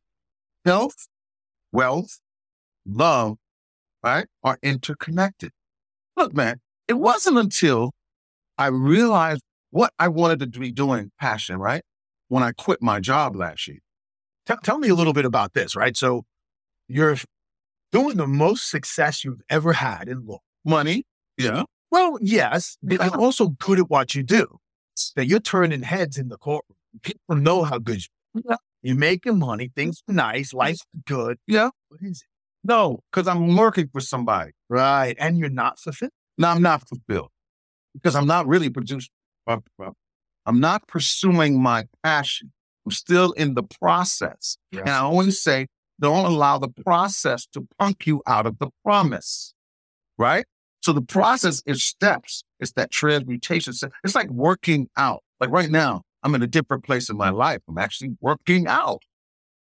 S1: health, wealth, love, right, are interconnected. Look, man, it wasn't until I realized what I wanted to be doing, passion, right, when I quit my job last year.
S2: Tell, tell me a little bit about this, right? So you're doing the most success you've ever had in law.
S1: Money, yeah,
S2: Well, yes, but you're also good at what you do. That you're turning heads in the courtroom. People know how good you
S1: Yeah.
S2: are. You're making money. Things are nice. Life's good.
S1: Yeah.
S2: What is it?
S1: no, because I'm working for somebody.
S2: Right. And you're not fulfilled.
S1: No, I'm not fulfilled because I'm not really producing. uh, uh, I'm not pursuing my passion. I'm still in the process.
S2: Yeah.
S1: And I always say, don't allow the process to punk you out of the promise. Right? So the process is steps. It's that transmutation. It's like working out. Like right now, I'm in a different place in my life. I'm actually working out.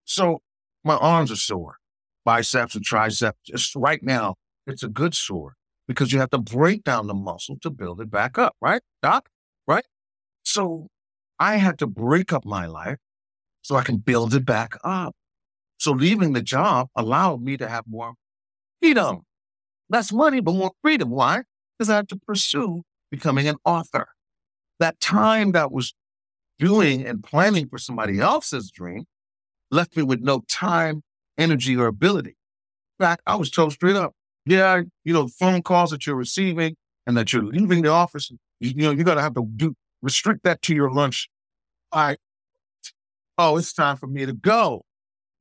S1: So my arms are sore, biceps and triceps. Just right now, it's a good sore because you have to break down the muscle to build it back up, right, Doc? Right? So I had to break up my life so I can build it back up. So leaving the job allowed me to have more freedom, less money, but more freedom. Why? Because I had to pursue becoming an author. That time that was doing and planning for somebody else's dream left me with no time, energy, or ability. In fact, I was told straight up, yeah, you know, the phone calls that you're receiving and that you're leaving the office, you, you know, you're gonna have to do restrict that to your lunch. I, Oh, it's time for me to go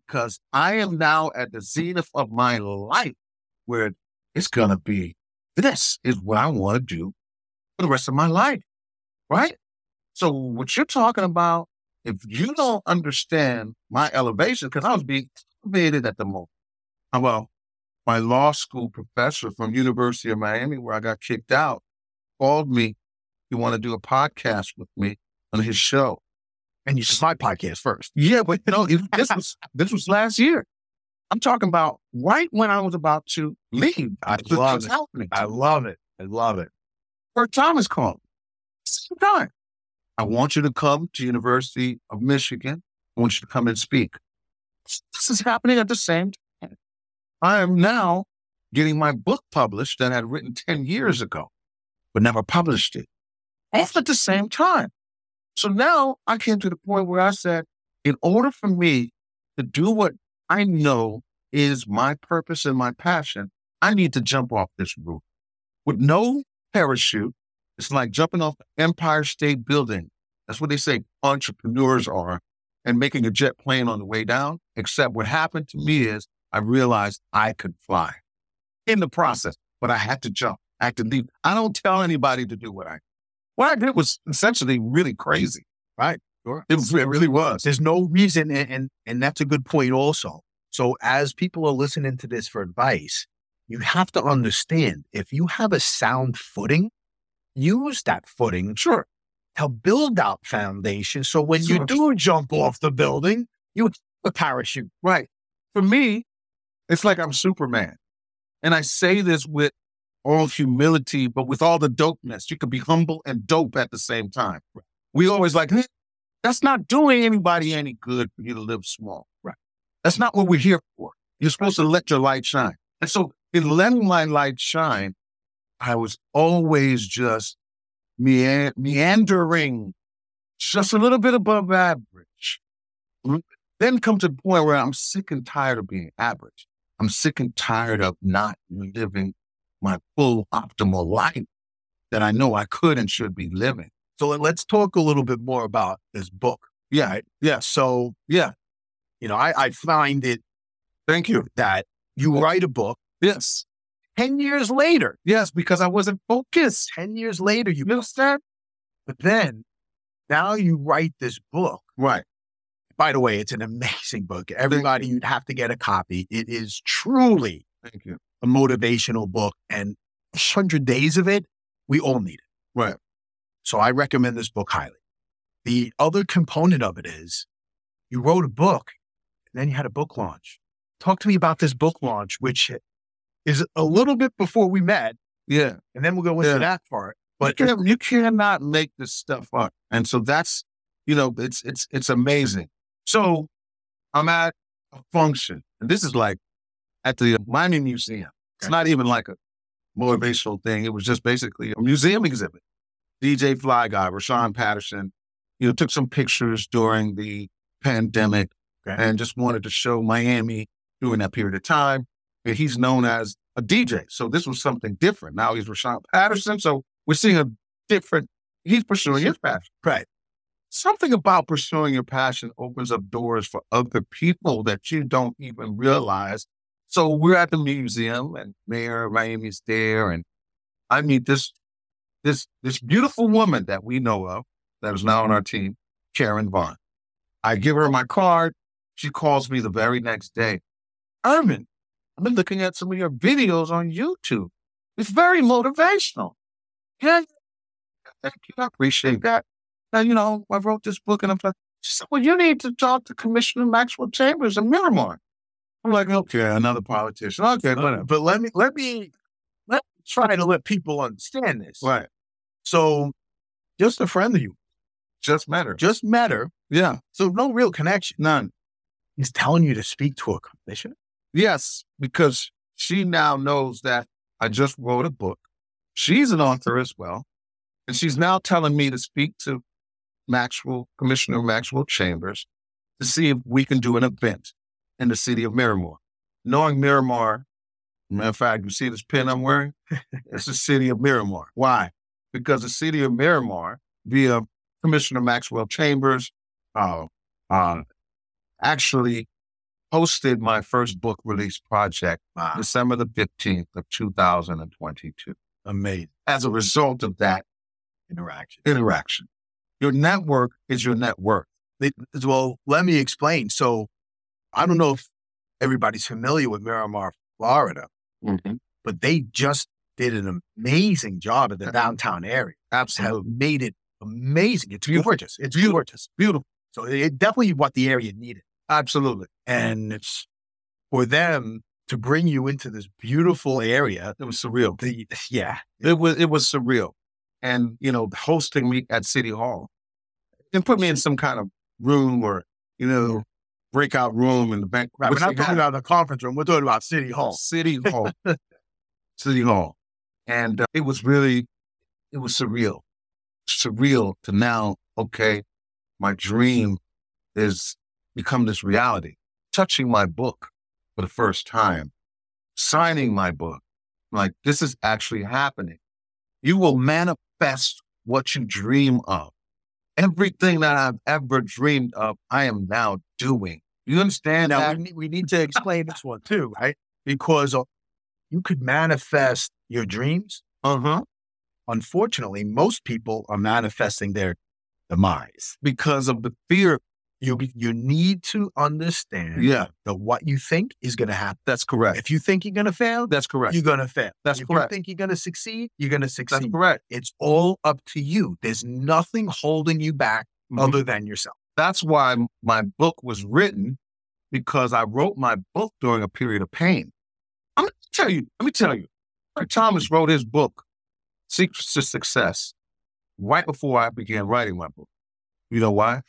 S1: because I am now at the zenith of my life where it's gonna be this is what I want to do for the rest of my life. Right? So what you're talking about, if you don't understand my elevation, because I was being elevated at the moment. Uh, Well, my law school professor from University of Miami, where I got kicked out, called me. He wanted to do a podcast with me on his show.
S2: And you did my podcast first.
S1: Yeah, but no, it, (laughs) this was this was last year. I'm talking about right when I was about to leave.
S2: I love it.
S1: happening.
S2: I love it. I love it.
S1: Bert Thomas called. Same time. I want you to come to University of Michigan. I want you to come and speak. This is happening at the same time. I am now getting my book published that I had written 10 years ago, but never published it. All at the same time. So now I came to the point where I said, in order for me to do what I know is my purpose and my passion, I need to jump off this roof with no parachute, It's like jumping off the Empire State Building. That's what they say entrepreneurs are, and making a jet plane on the way down. Except what happened to me is I realized I could fly in the process, but I had to jump. I had to leave. I don't tell anybody to do what I. What I did was essentially really crazy, right?
S2: Sure.
S1: It, was, it really was.
S2: There's no reason, and, and and that's a good point also. So as people are listening to this for advice, you have to understand if you have a sound footing, use that footing
S1: Sure.
S2: to build out foundation. So when you do jump off the building, you have a parachute.
S1: Right. For me, it's like I'm Superman. And I say this with all humility, but with all the dopeness. You can be humble and dope at the same time. We always like, "Hey, that's not doing anybody any good for you to live small.
S2: Right.
S1: That's not what we're here for. You're supposed to let your light shine. And so in letting my light shine, I was always just mea- meandering, just a little bit above average. Mm, then come to the point where I'm sick and tired of being average. I'm sick and tired of not living my full optimal life that I know I could and should be living.
S2: So let's talk a little bit more about this book.
S1: Yeah.
S2: Yeah. So,
S1: Yeah.
S2: you know, I, I find it
S1: Thank you.
S2: that you write a book
S1: Yes.
S2: 10 years later,
S1: Yes, because I wasn't focused.
S2: 10 years later, you
S1: You understand?
S2: But then now you write this book.
S1: Right.
S2: By the way, it's an amazing book. Everybody, you'd have to get a copy. It is truly
S1: Thank you.
S2: a motivational book. And 100 days of it, we all need it.
S1: Right.
S2: So I recommend this book highly. The other component of it is you wrote a book and then you had a book launch. Talk to me about this book launch, which is a little bit before we met.
S1: Yeah.
S2: And then we'll go into
S1: Yeah.
S2: that part.
S1: But you, can, you cannot make this stuff up. And so that's, you know, it's it's it's amazing. So I'm at a function, and this is like at the Miami Museum. It's not even like a motivational thing. It was just basically a museum exhibit. DJ Fly Guy, Rashawn Patterson, you know, took some pictures during the pandemic
S2: Okay.
S1: and just wanted to show Miami during that period of time. And he's known as a DJ. So this was something different. Now he's Rashawn Patterson. So we're seeing a different, he's pursuing his passion.
S2: right.
S1: Something about pursuing your passion opens up doors for other people that you don't even realize. So we're at the museum and Mayor of Miami's there. And I meet this, this, this beautiful woman that we know of that is now on our team, Karen Vaughn. I give her my card. She calls me the very next day. Irvin, I've been looking at some of your videos on YouTube. It's very motivational. Yeah, thank you. I appreciate that. And, you know, I wrote this book and I'm like, she said, well, you need to talk to Commissioner Maxwell Chambers of Miramar. I'm like, okay, another politician. Okay,
S2: But,
S1: whatever.
S2: but let me let me let me try to let people understand this.
S1: Right.
S2: So just a friend of you,
S1: Just met her.
S2: just met her,
S1: Yeah,
S2: so no real connection.
S1: none.
S2: He's telling you to speak to a commissioner.
S1: Yes, because she now knows that I just wrote a book. She's an author as well. And she's now telling me to speak to Maxwell, Commissioner Maxwell Chambers to see if we can do an event in the city of Miramar. Knowing Miramar, matter of fact, you see this pin I'm wearing? (laughs) it's the city of Miramar. Why? Because the city of Miramar, via Commissioner Maxwell Chambers, uh, uh, actually hosted my first book mm-hmm. release project
S2: Wow.
S1: December the 15th of 2022.
S2: Amazing
S1: As a result of that
S2: interaction.
S1: interaction, your network is your net worth.
S2: Well, let me explain. So I don't know if everybody's familiar with Miramar, Florida, mm-hmm. but they just did an amazing job in the downtown area. Have
S1: Absolutely.
S2: made it amazing. It's
S1: Beautiful.
S2: gorgeous. It's
S1: Beautiful.
S2: gorgeous.
S1: Beautiful.
S2: So it definitely what the area needed.
S1: Absolutely.
S2: And it's for them to bring you into this beautiful area.
S1: It was surreal.
S2: The, (sighs) yeah.
S1: It was it was surreal. And, you know, hosting me at City Hall and put me in some kind of room or, you know, breakout room in the bank.
S2: Right. We're not talking about the conference room. We're talking about City Hall.
S1: City Hall. (laughs) City Hall. And uh, it was really, it was surreal. Surreal to now, okay, my dream is become this reality. Touching my book for the first time, signing my book. Like, this is actually happening. You will manifest what you dream of. Everything that I've ever dreamed of, I am now doing. You understand
S2: Now
S1: that?
S2: we need, we need to explain this one too, right? Because uh, you could manifest your dreams.
S1: Uh huh.
S2: Unfortunately, most people are manifesting their demise.
S1: Because of the fear.
S2: You you need to understand
S1: Yeah,
S2: that what you think is going to happen.
S1: that's correct.
S2: If you think you're going to fail,
S1: That's correct.
S2: you're going to fail.
S1: That's
S2: if
S1: correct.
S2: you think you're going to succeed, you're going to succeed.
S1: That's correct.
S2: It's all up to you. There's nothing holding you back
S1: Mhm.
S2: other than yourself.
S1: That's why my book was written because I wrote my book during a period of pain. I'm gonna tell you, let me tell you, Frank Thomas wrote his book, Secrets to Success, right before I began writing my book. You know why?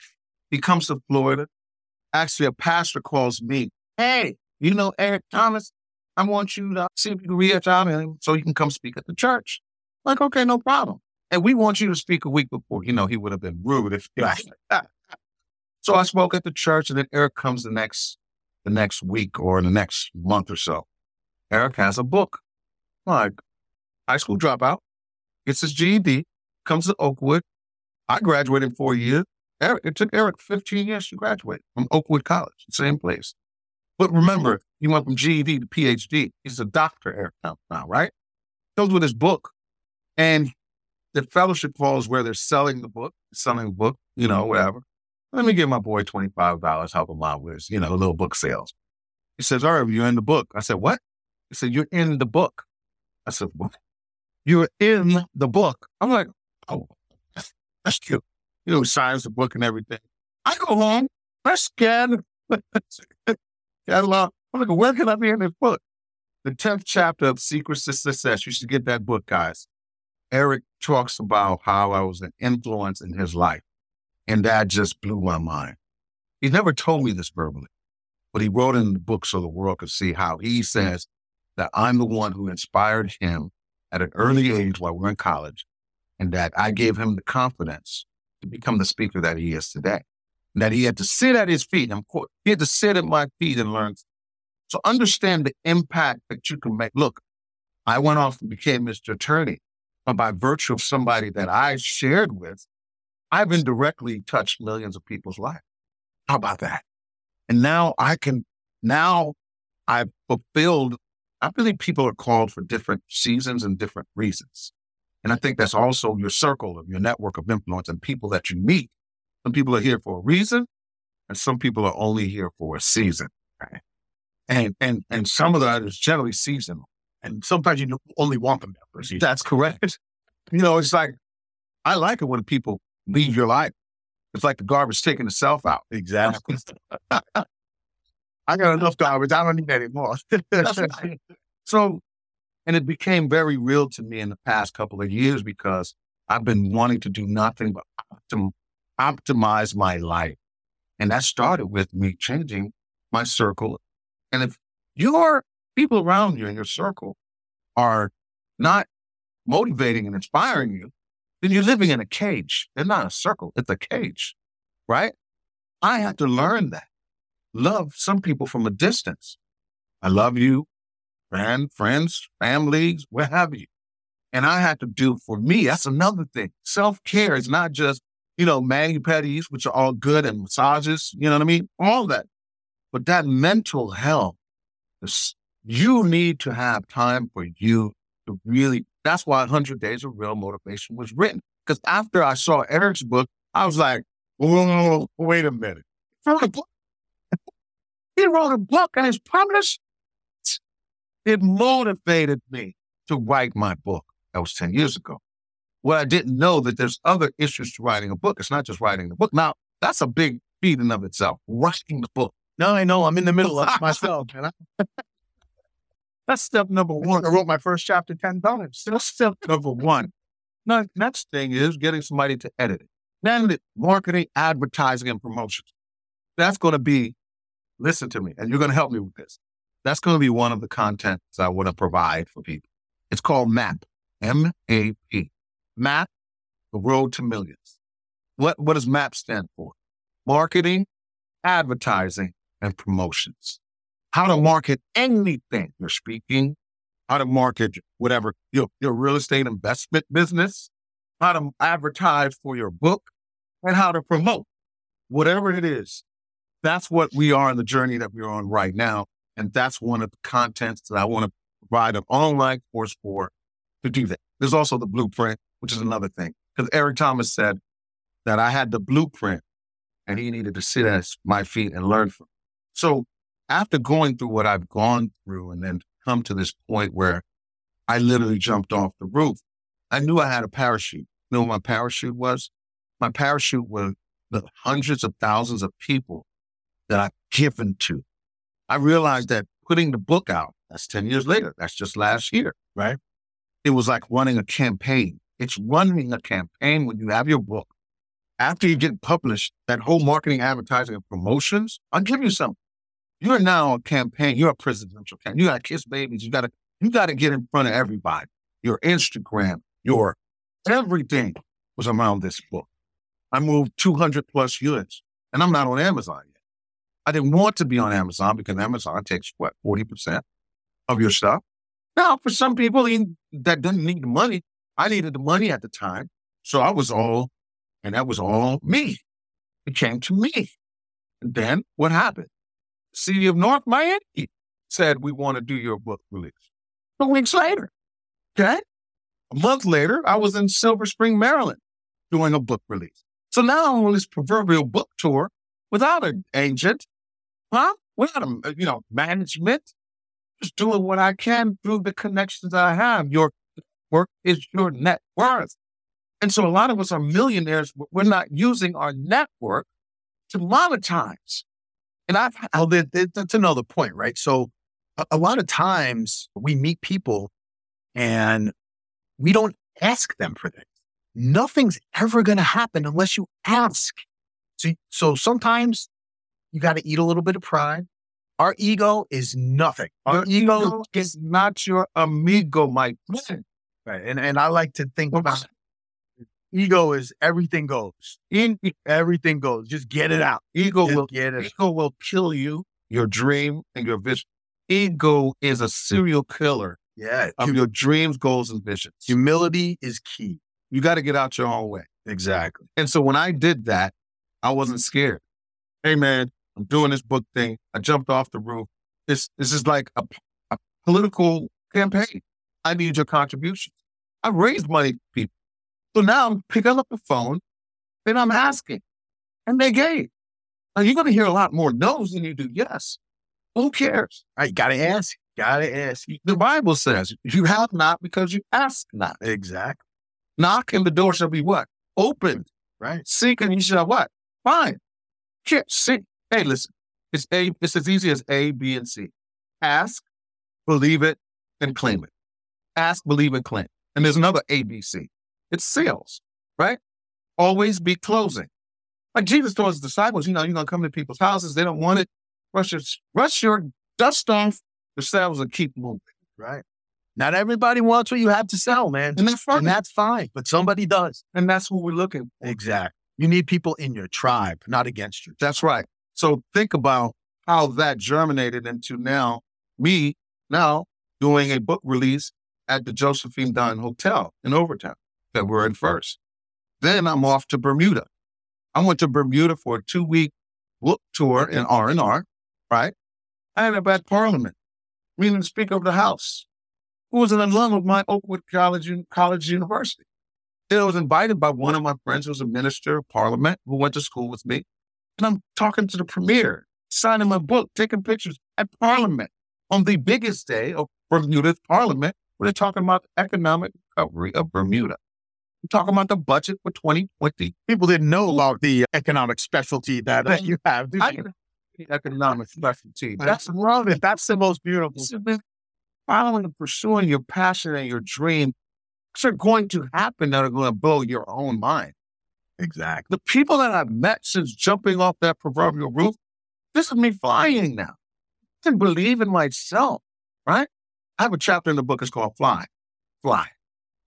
S1: He comes to Florida. Actually, a pastor calls me, Hey, you know Eric Thomas? I want you to see if you can reach out to him so you can come speak at the church. Like, okay, no problem. And we want you to speak a week before. You know, he would have been rude if he
S2: Right.
S1: like. (laughs) So I spoke at the church, and then Eric comes the next the next week or the next month or so. Eric has a book. Like high school dropout, gets his GED, comes to Oakwood. I graduated in four years. Eric, it took Eric 15 years to graduate from Oakwood College, the same place. But remember, he went from GED to PhD. He's a doctor, Eric, now, now, right? Goes with his book. And the fellowship halls where they're selling the book, selling the book, you know, mm-hmm. whatever. Let me give my boy $25, help him out with, his, you know, little book sales. He says, all right, you're in the book. I said, what? He said, you're in the book. I said, what? You're in the book. I'm like, oh, that's, (laughs) that's cute. You know, signs the book and everything. I go home, I scan (laughs) catalog. I'm like, where can I be in this book? The 10th chapter of Secrets to Success. You should get that book, guys. Eric talks about how I was an influence in his life. And that just blew my mind. He never told me this verbally, but he wrote in the book so the world could see how he says that I'm the one who inspired him at an early age while we're in college, and that I gave him the confidence to become the speaker that he is today. That he had to sit at his feet, of course, he had to sit at my feet and learn. So understand the impact that you can make. Look, I went off and became Mr. Attorney, but by virtue of somebody that I shared with, I've indirectly touched millions of people's lives. How about that? And now I can, now I've fulfilled, I believe people are called for different seasons and different reasons. And I think that's also your circle of your network of influence and people that you meet. Some people are here for a reason, and some people are only here for a season. Right? And and and some of that is generally seasonal.
S2: And sometimes you only want them there for a season.
S1: That's correct. You know, it's like I like it when people leave your life. It's like the garbage taking itself out.
S2: Exactly. (laughs) I got enough garbage. I don't need any more. (laughs)
S1: So, and it became very real to me in the past couple of years because I've been wanting to do nothing but optim- optimize my life. And that started with me changing my circle. And if your people around you in your circle are not motivating and inspiring you, then you're living in a cage. They're not a circle, it's a cage, right? I had to learn that. Love some people from a distance. I love you, friend, friends, families, what have you. And I had to do for me, that's another thing. Self care is not just, you know, mani pedis, which are all good, and massages, you know what I mean? All that. But that mental health, you need to have time for you to really, that's why 100 Days of Real Motivation was written. Because after I saw Eric's book, I was like, wait a minute. He wrote a book. He wrote a book and it's published. It motivated me to write my book. That was 10 years ago. Well, I didn't know that there's other issues to writing a book. It's not just writing the book. Now, that's a big feat in of itself, writing the book.
S2: no, I know. I'm in the middle of it myself. (laughs)
S1: That's step number one.
S2: I wrote my first chapter 10 times.
S1: That's step number one. Now, next thing is getting somebody to edit it. Then the marketing, advertising, and promotions. That's going to be, listen to me, and you're going to help me with this. That's going to be one of the contents I want to provide for people. It's called MAP, M A P. MAP, the road to millions. What, what does MAP stand for? Marketing, advertising, and promotions. How to market anything. you're speaking, how to market whatever your, your real estate investment business, how to advertise for your book, and how to promote whatever it is. That's what we are in the journey that we're on right now. And that's one of the contents that I want to provide an online course for to do that. There's also the blueprint, which is another thing. Because Eric Thomas said that I had the blueprint and he needed to sit at my feet and learn from. So after going through what I've gone through and then come to this point where I literally jumped off the roof, I knew I had a parachute. You know what my parachute was? My parachute was the hundreds of thousands of people that I've given to. I realized that putting the book out, that's 10 years later. That's just last year, right? It was like running a campaign. It's running a campaign when you have your book. After you get published, that whole marketing, advertising, and promotions, I'll give you something. You're now a campaign. You're a presidential campaign. You got to kiss babies. You got to you got to get in front of everybody. Your Instagram, your everything was around this book. I moved 200 plus units, and I'm not on Amazon yet. I didn't want to be on mm-hmm. Amazon because Amazon takes what 40 percent of your stuff. Now, for some people that didn't need the money, I needed the money at the time, so I was all, and that was all me. It came to me. And then what happened? city of North Miami said, we want to do your book release. Two weeks later, okay? A month later, I was in Silver Spring, Maryland, doing a book release. So now I'm on this proverbial book tour without an agent, huh? Without a, uh, you know, management, just doing what I can through the connections I have. Your work is your net worth. And so a lot of us are millionaires, but we're not using our network to monetize.
S2: And I've, oh, that's another point, right? So a, a lot of times we meet people and we don't ask them for things. Nothing's ever going to happen unless you ask. So, so sometimes you got to eat a little bit of pride. Our ego is nothing.
S1: Our ego, ego is not your amigo, my friend.
S2: Right. And, and I like to think about Ego is everything goes.
S1: In,
S2: everything goes. Just get it out.
S1: Ego
S2: Just
S1: will
S2: get it.
S1: Ego will kill you, your dream and your vision. Ego is a serial killer.
S2: Yeah.
S1: Of your dreams, goals, and visions.
S2: Humility is key.
S1: You got to get out your own way.
S2: Exactly.
S1: And so when I did that, I wasn't mm. scared. Hey man, I'm doing this book thing. I jumped off the roof. This this is like a, a political campaign. I need your contributions. I raised money people. So now I'm picking up the phone and I'm asking, and they gave. Now you're going to hear a lot more no's than you do yes. Who cares?
S2: I got to ask. Got to ask.
S1: The Bible says you have not because you ask not.
S2: Exactly.
S1: Knock and the door shall be what? Opened.
S2: Right.
S1: Seek and you shall what? Find. Here, see. Hey, listen. It's A, it's as easy as A, B, and C. Ask, believe it, and claim it. Ask, believe, and claim. And there's another A, B, C. It's sales, right? Always be closing. Like Jesus told his disciples, you know, you're going to come to people's houses. They don't want it. Rush your, rush your dust off the yourselves and keep moving.
S2: Right. Not everybody wants what you have to sell, man.
S1: And that's fine.
S2: And that's fine. But somebody does.
S1: And that's what we're looking
S2: for. Exactly. You need people in your tribe, not against you.
S1: That's right. So think about how that germinated into now me now doing a book release at the Josephine Dunn Hotel in Overtown. February 1st. Then I'm off to Bermuda. I went to Bermuda for a two week book tour in R&R, right? I ended up at Parliament, meeting the Speaker of the House, who was an alum of my Oakwood College, College University. And I was invited by one of my friends who was a minister of Parliament who went to school with me. And I'm talking to the premier, signing my book, taking pictures at Parliament on the biggest day of Bermuda's Parliament, where they're talking about the economic recovery of Bermuda. I'm talking about the budget for 2020.
S2: People didn't know about the economic specialty that uh, you have.
S1: I, economic specialty.
S2: That's love it. That's the most beautiful.
S1: Following and pursuing your passion and your dream are going to happen that are going to blow your own mind.
S2: Exactly.
S1: The people that I've met since jumping off that proverbial roof, this is me flying now. I can believe in myself, right? I have a chapter in the book. It's called Fly. Fly.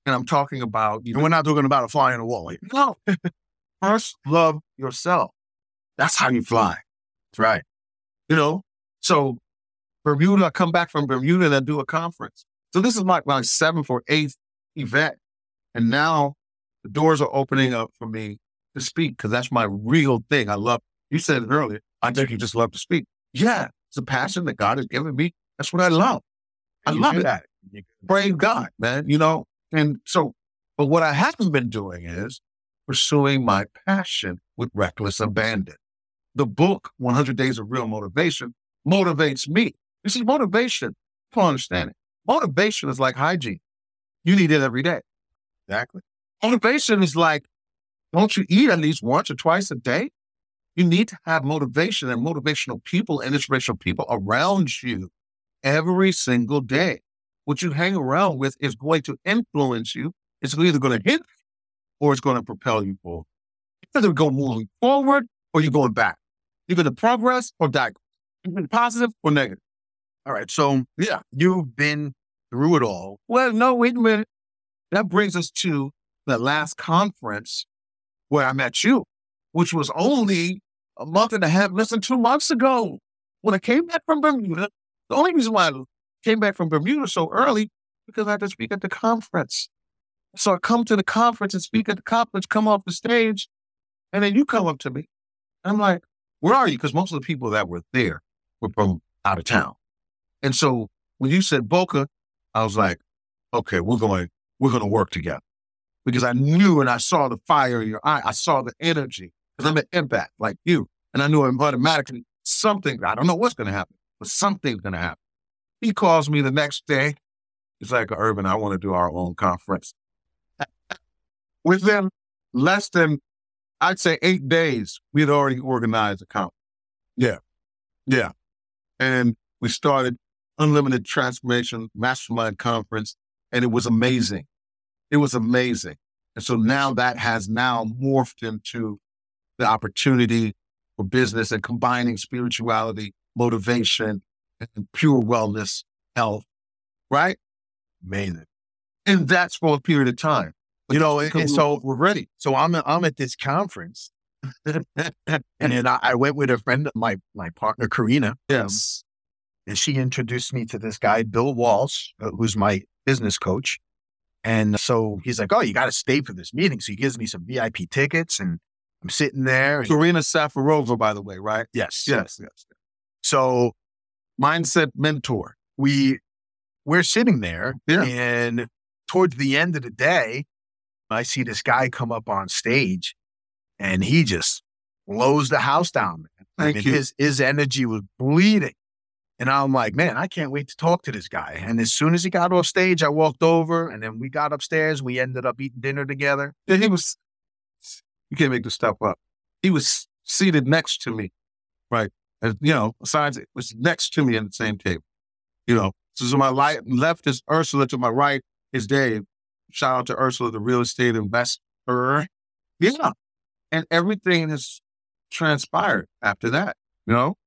S1: And I'm talking about,
S2: you know, we're not talking about a fly in a wall. Here.
S1: No. First, love yourself. That's how you fly.
S2: That's right.
S1: You know, so Bermuda, I come back from Bermuda and I do a conference. So this is my, my seventh or eighth event. And now the doors are opening up for me to speak because that's my real thing. I love, you said it earlier, I think you just love to speak. Yeah, it's a passion that God has given me. That's what I love. I love it.
S2: That.
S1: Praise God, man. You know, and so, but what I haven't been doing is pursuing my passion with reckless abandon. The book, 100 Days of Real Motivation, motivates me. This is motivation. People understand it. Motivation is like hygiene. You need it every day.
S2: Exactly.
S1: Motivation is like, don't you eat at least once or twice a day? You need to have motivation and motivational people and inspirational people around you every single day. What you hang around with is going to influence you. It's either going to hit or it's going to propel you forward. Either going moving forward or you're going back. You're going to progress or. You're going to positive or negative.
S2: All right. So
S1: Yeah.
S2: you've been through it all.
S1: Well, no, wait a minute. That brings us to the last conference where I met you, which was only a month and a half, less than two months ago. When I came back from Bermuda, the only reason why I came back from Bermuda so early because I had to speak at the conference. So I come to the conference and speak at the conference, come off the stage, and then you come up to me. I'm like, where are you? Because most of the people that were there were from out of town. And so when you said Boca, I was like, okay, we're going, we're going to work together because I knew and I saw the fire in your eye. I saw the energy because I'm an impact like you. And I knew automatically something, I don't know what's going to happen, but something's going to happen. He calls me the next day. He's like, Irvin, I want to do our own conference. (laughs) Within less than, I'd say eight days, we had already organized a conference. Yeah. Yeah. And we started Unlimited Transformation Mastermind Conference, and it was amazing. It was amazing. And so now that has now morphed into the opportunity for business and combining spirituality, motivation, and pure wellness, health, right?
S2: Amazing.
S1: And that's for a period of time.
S2: You know, and, and so
S1: we're ready.
S2: so I'm I'm at this conference, (laughs) and then I, I went with a friend, of my my partner Karina,
S1: Yes.
S2: and she introduced me to this guy, Bill Walsh, uh, who's my business coach. And so he's like, "Oh, you got to stay for this meeting." So he gives me some VIP tickets, and I'm sitting there.
S1: Karina Safarova, by the way, right?
S2: yes,
S1: Yes, yes.
S2: So
S1: Mindset mentor.
S2: we we're sitting there,
S1: Yeah.
S2: and towards the end of the day, I see this guy come up on stage, and he just blows the house down. Man. I
S1: Thank
S2: mean,
S1: you.
S2: His his energy was bleeding, and I'm like, man, I can't wait to talk to this guy. And as soon as he got off stage, I walked over, and then we got upstairs. We ended up eating dinner together.
S1: He was, you can't make this stuff up. He was seated next to me, right? You know, besides, it was next to me at the same table. You know, so to my li- left is Ursula, to my right is Dave. Shout out to Ursula, the real estate investor. Yeah. And everything has transpired after that, you know?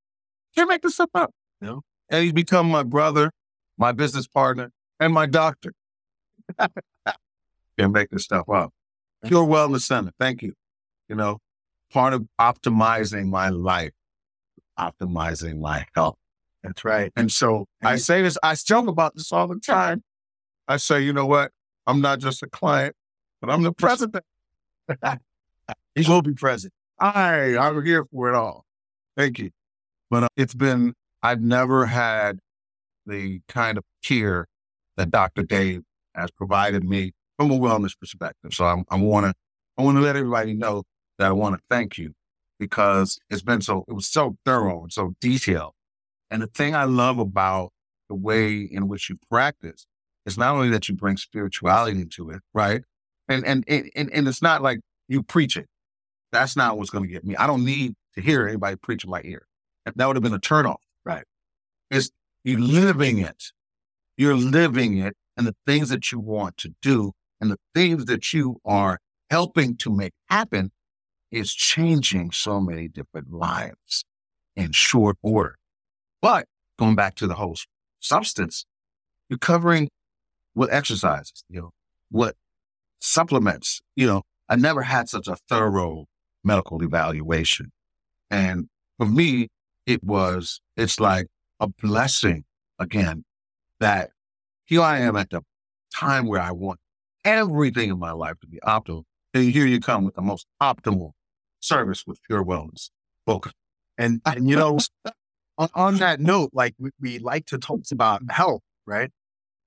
S1: Can't make this stuff up.
S2: No.
S1: And he's become my brother, my business partner, and my doctor. Can't make this stuff up. Pure Wellness Center. Thank you. You know, part of optimizing my life, optimizing my health.
S2: That's right.
S1: And so
S2: And
S1: I
S2: you-
S1: say this, I joke about this all the time. I say, you know what? I'm not just a client, but I'm the president. (laughs)
S2: He will be president.
S1: I, I'm here for it all. Thank you. But uh, it's been, I've never had the kind of care that Dr. Dave has provided me from a wellness perspective. So I'm, I want to, I want to let everybody know that I want to thank you because it's been so, it was so thorough and so detailed. And the thing I love about the way in which you practice is not only that you bring spirituality into it, right? And, and, and, and it's not like you preach it. That's not what's going to get me. I don't need to hear anybody preach in my ear. That would have been a turnoff.
S2: Right.
S1: It's you living it. You're living it and the things that you want to do and the things that you are helping to make happen is changing so many different lives in short order. But going back to the whole substance, you're covering what exercises, you know, what supplements, you know, I never had such a thorough medical evaluation. And for me, it was, it's like a blessing again that here I am at the time where I want everything in my life to be optimal. And here you come with the most optimal service with pure wellness. Welcome.
S2: And, and you know, (laughs) on, on, that note, like we, we like to talk about health, right?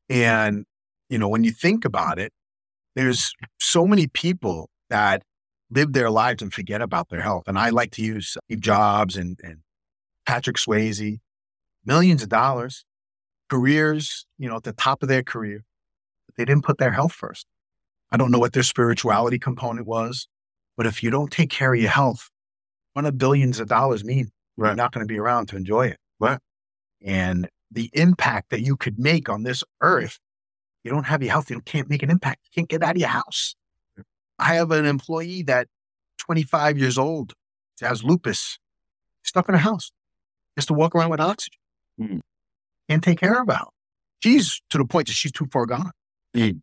S2: And, you know, when you think about it, there's so many people that live their lives and forget about their health. And I like to use Steve Jobs and, and Patrick Swayze, millions of dollars, careers, you know, at the top of their career. They didn't put their health first. I don't know what their spirituality component was, but if you don't take care of your health, what do billions of dollars mean? Right. You're not going to be around to enjoy it.
S1: Right.
S2: And the impact that you could make on this earth, you don't have your health, you can't make an impact. You can't get out of your house. I have an employee that 25 years old has lupus, stuck in a house, has to walk around with oxygen. Mm. Can't take care of her. She's to the point that she's too far gone. Mm.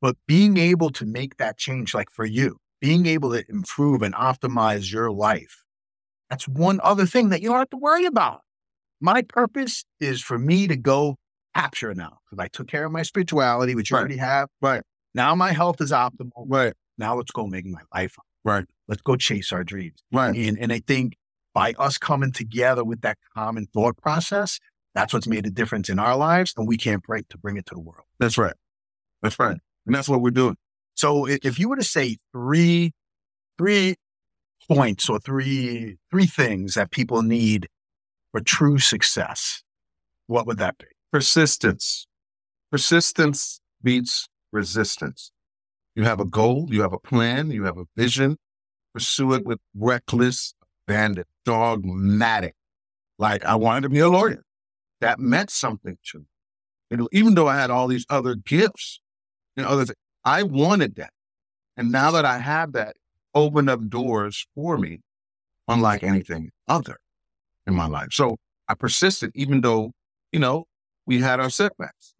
S2: But being able to make that change, like for you, being able to improve and optimize your life, that's one other thing that you don't have to worry about. My purpose is for me to go capture now because I took care of my spirituality, which you already have.
S1: Right.
S2: Now my health is optimal.
S1: Right.
S2: Now let's go make my life.
S1: Right.
S2: Let's go chase our dreams.
S1: Right.
S2: And, and I think by us coming together with that common thought process, that's what's made a difference in our lives. And we can't break to bring it to the world.
S1: That's right. That's right. And that's what we're doing.
S2: So if you were to say three, three points or three, three things that people need for true success, what would that be?
S1: Persistence. Persistence beats resistance. You have a goal, you have a plan, you have a vision, pursue it with reckless, abandon, dogmatic. Like I wanted to be a lawyer. That meant something to me. And even though I had all these other gifts and other things, I wanted that. And now that I have that, opened up doors for me, unlike anything other in my life. So I persisted, even though, you know, we had our setbacks.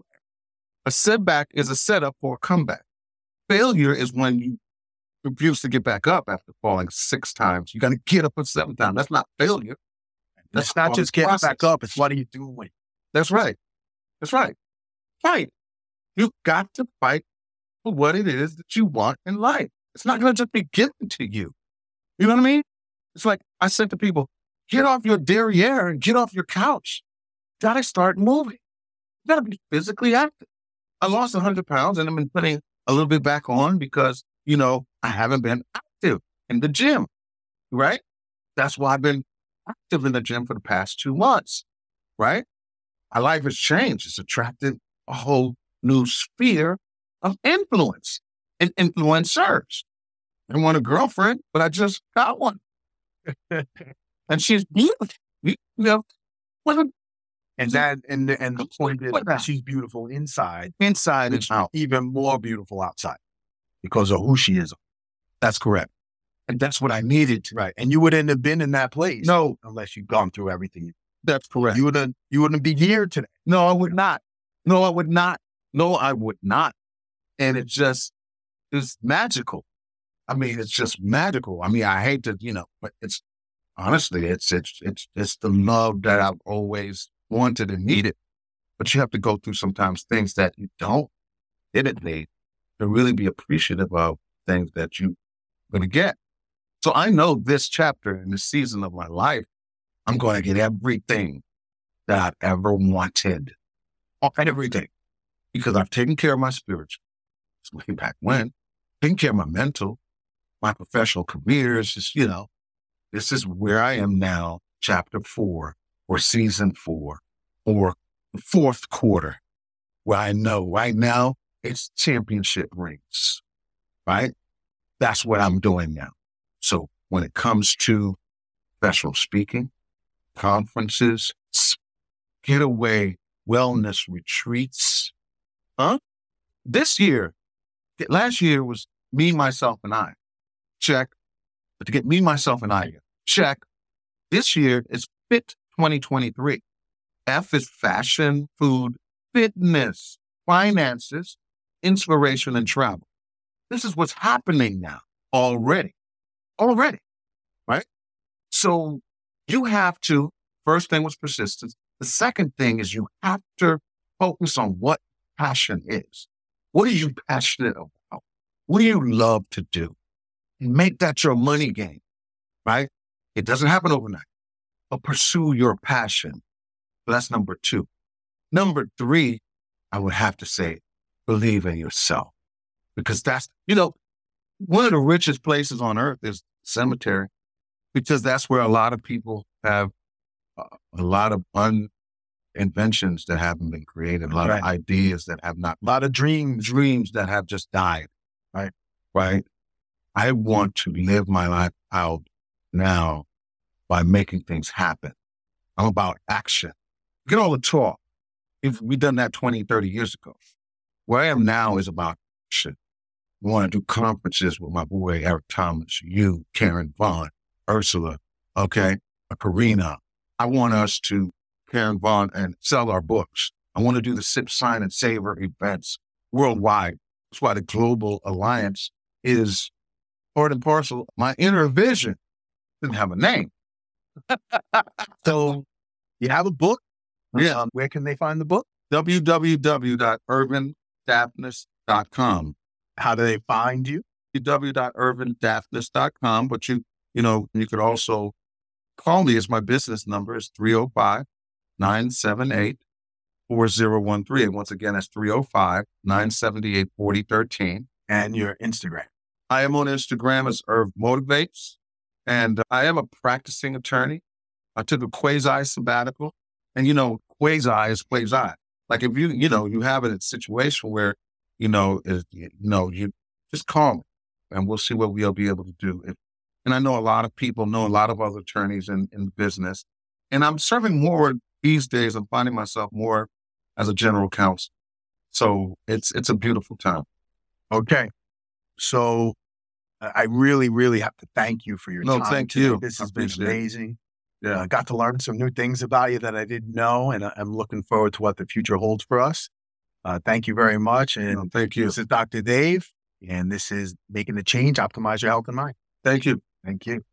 S1: A setback is a setup for a comeback. Failure is when you refuse to get back up after falling six times. You got to get up a seventh time. That's not failure.
S2: That's not just getting back up. It's what are you doing?
S1: That's right. That's right. Fight. You've got to fight for what it is that you want in life. It's not going to just be given to you. You know what I mean? It's like I said to people, get off your derriere and get off your couch. Got to start moving. You got to be physically active. I lost 100 pounds and I've been putting a little bit back on because, you know, I haven't been active in the gym, right? That's why I've been active in the gym for the past two months, right? My life has changed. It's attracted a whole new sphere of influence and influencers. I want a girlfriend, but I just got one. (laughs) and she's beautiful. You know,
S2: and that and the, and the point is that she's beautiful inside,
S1: inside and out,
S2: even more beautiful outside because of who she is.
S1: That's correct. And that's what I needed. To.
S2: Right. And you wouldn't have been in that place.
S1: No.
S2: Unless you'd gone through everything.
S1: That's correct.
S2: You wouldn't you wouldn't be here today.
S1: No, I would not. No, I would not. No, I would not. And it just is magical. I mean, it's just magical. I mean, I hate to, you know, but it's honestly, it's it's it's it's the love that I've always wanted and needed. But you have to go through sometimes things that you don't didn't need to really be appreciative of things that you're going to get. So I know this chapter in this season of my life, I'm going to get everything that I've ever wanted. Everything. Because I've taken care of my spiritual. It's way back when. Taking care of my mental, my professional career is just, you know, this is where I am now, chapter four or season four or the fourth quarter, where I know right now it's championship rings, right? That's what I'm doing now. So when it comes to professional speaking, conferences, getaway wellness retreats, huh? This year, last year was me, myself, and I. Check. But to get me, myself, and I, check. This year is Fit 2023. F is fashion, food, fitness, finances, inspiration, and travel. This is what's happening now already. Already. Right? So you have to, first thing was persistence. The second thing is you have to focus on what passion is. What are you passionate about? What do you love to do? And make that your money game, right? It doesn't happen overnight, but pursue your passion. That's number two. Number three, I would have to say, believe in yourself because that's, you know, one of the richest places on earth is cemetery because that's where a lot of people have uh, a lot of un inventions that haven't been created, a lot right. of ideas that have not, a lot of dreams, dreams that have just died. Right. Right. I want to live my life out now by making things happen. I'm about action. Get all the talk. If we done that 20, 30 years ago, where I am now is about action. I want to do conferences with my boy, Eric Thomas, you, Karen Vaughn, Ursula, okay, Karina. I want us to Karen Vaughn and sell our books. I want to do the Sip, Sign, and Savor events worldwide. That's why the Global Alliance is part and parcel. My inner vision didn't have a name. (laughs)
S2: so you have a book?
S1: Yeah.
S2: Um, where can they find the book?
S1: www.irvindaphnis.com.
S2: How do they find you?
S1: www.irvindaphnis.com. But you, you know, you could also call me as my business number is 305 978 4013. And once again, that's 305 978 4013.
S2: And your Instagram.
S1: I am on Instagram as Irv Motivates. And I am a practicing attorney. Uh, I took a quasi sabbatical. And, you know, quasi is quasi. Like if you, you know, you have a situation where, you know, is, you know, you just call me and we'll see what we'll be able to do. If, and I know a lot of people know a lot of other attorneys in, in business. And I'm serving more these days. I'm finding myself more as a general counsel. So it's it's a beautiful time.
S2: Okay. So I really, really have to thank you for your
S1: no,
S2: time.
S1: No, thank you.
S2: This has been amazing. Yeah. I got to learn some new things about you that I didn't know, and I'm looking forward to what the future holds for us. Uh, thank you very much. And
S1: no, thank you.
S2: This is Dr. Dave, and this is Making the Change, Optimize Your Health and Mind.
S1: Thank you.
S2: Thank you.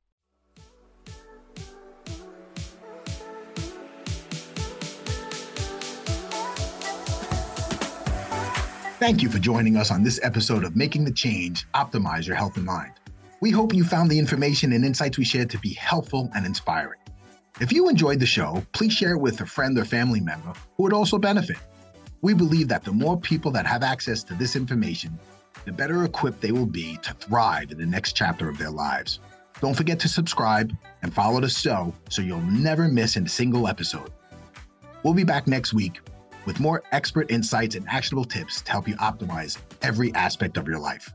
S2: Thank you for joining us on this episode of Making the Change, Optimize Your Health and Mind. We hope you found the information and insights we shared to be helpful and inspiring. If you enjoyed the show, please share it with a friend or family member who would also benefit. We believe that the more people that have access to this information, the better equipped they will be to thrive in the next chapter of their lives. Don't forget to subscribe and follow the show so you'll never miss a single episode. We'll be back next week with more expert insights and actionable tips to help you optimize every aspect of your life.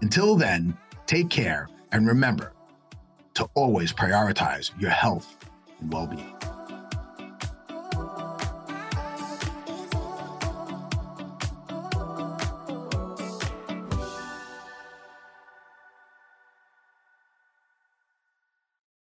S2: Until then, take care and remember to always prioritize your health and well being.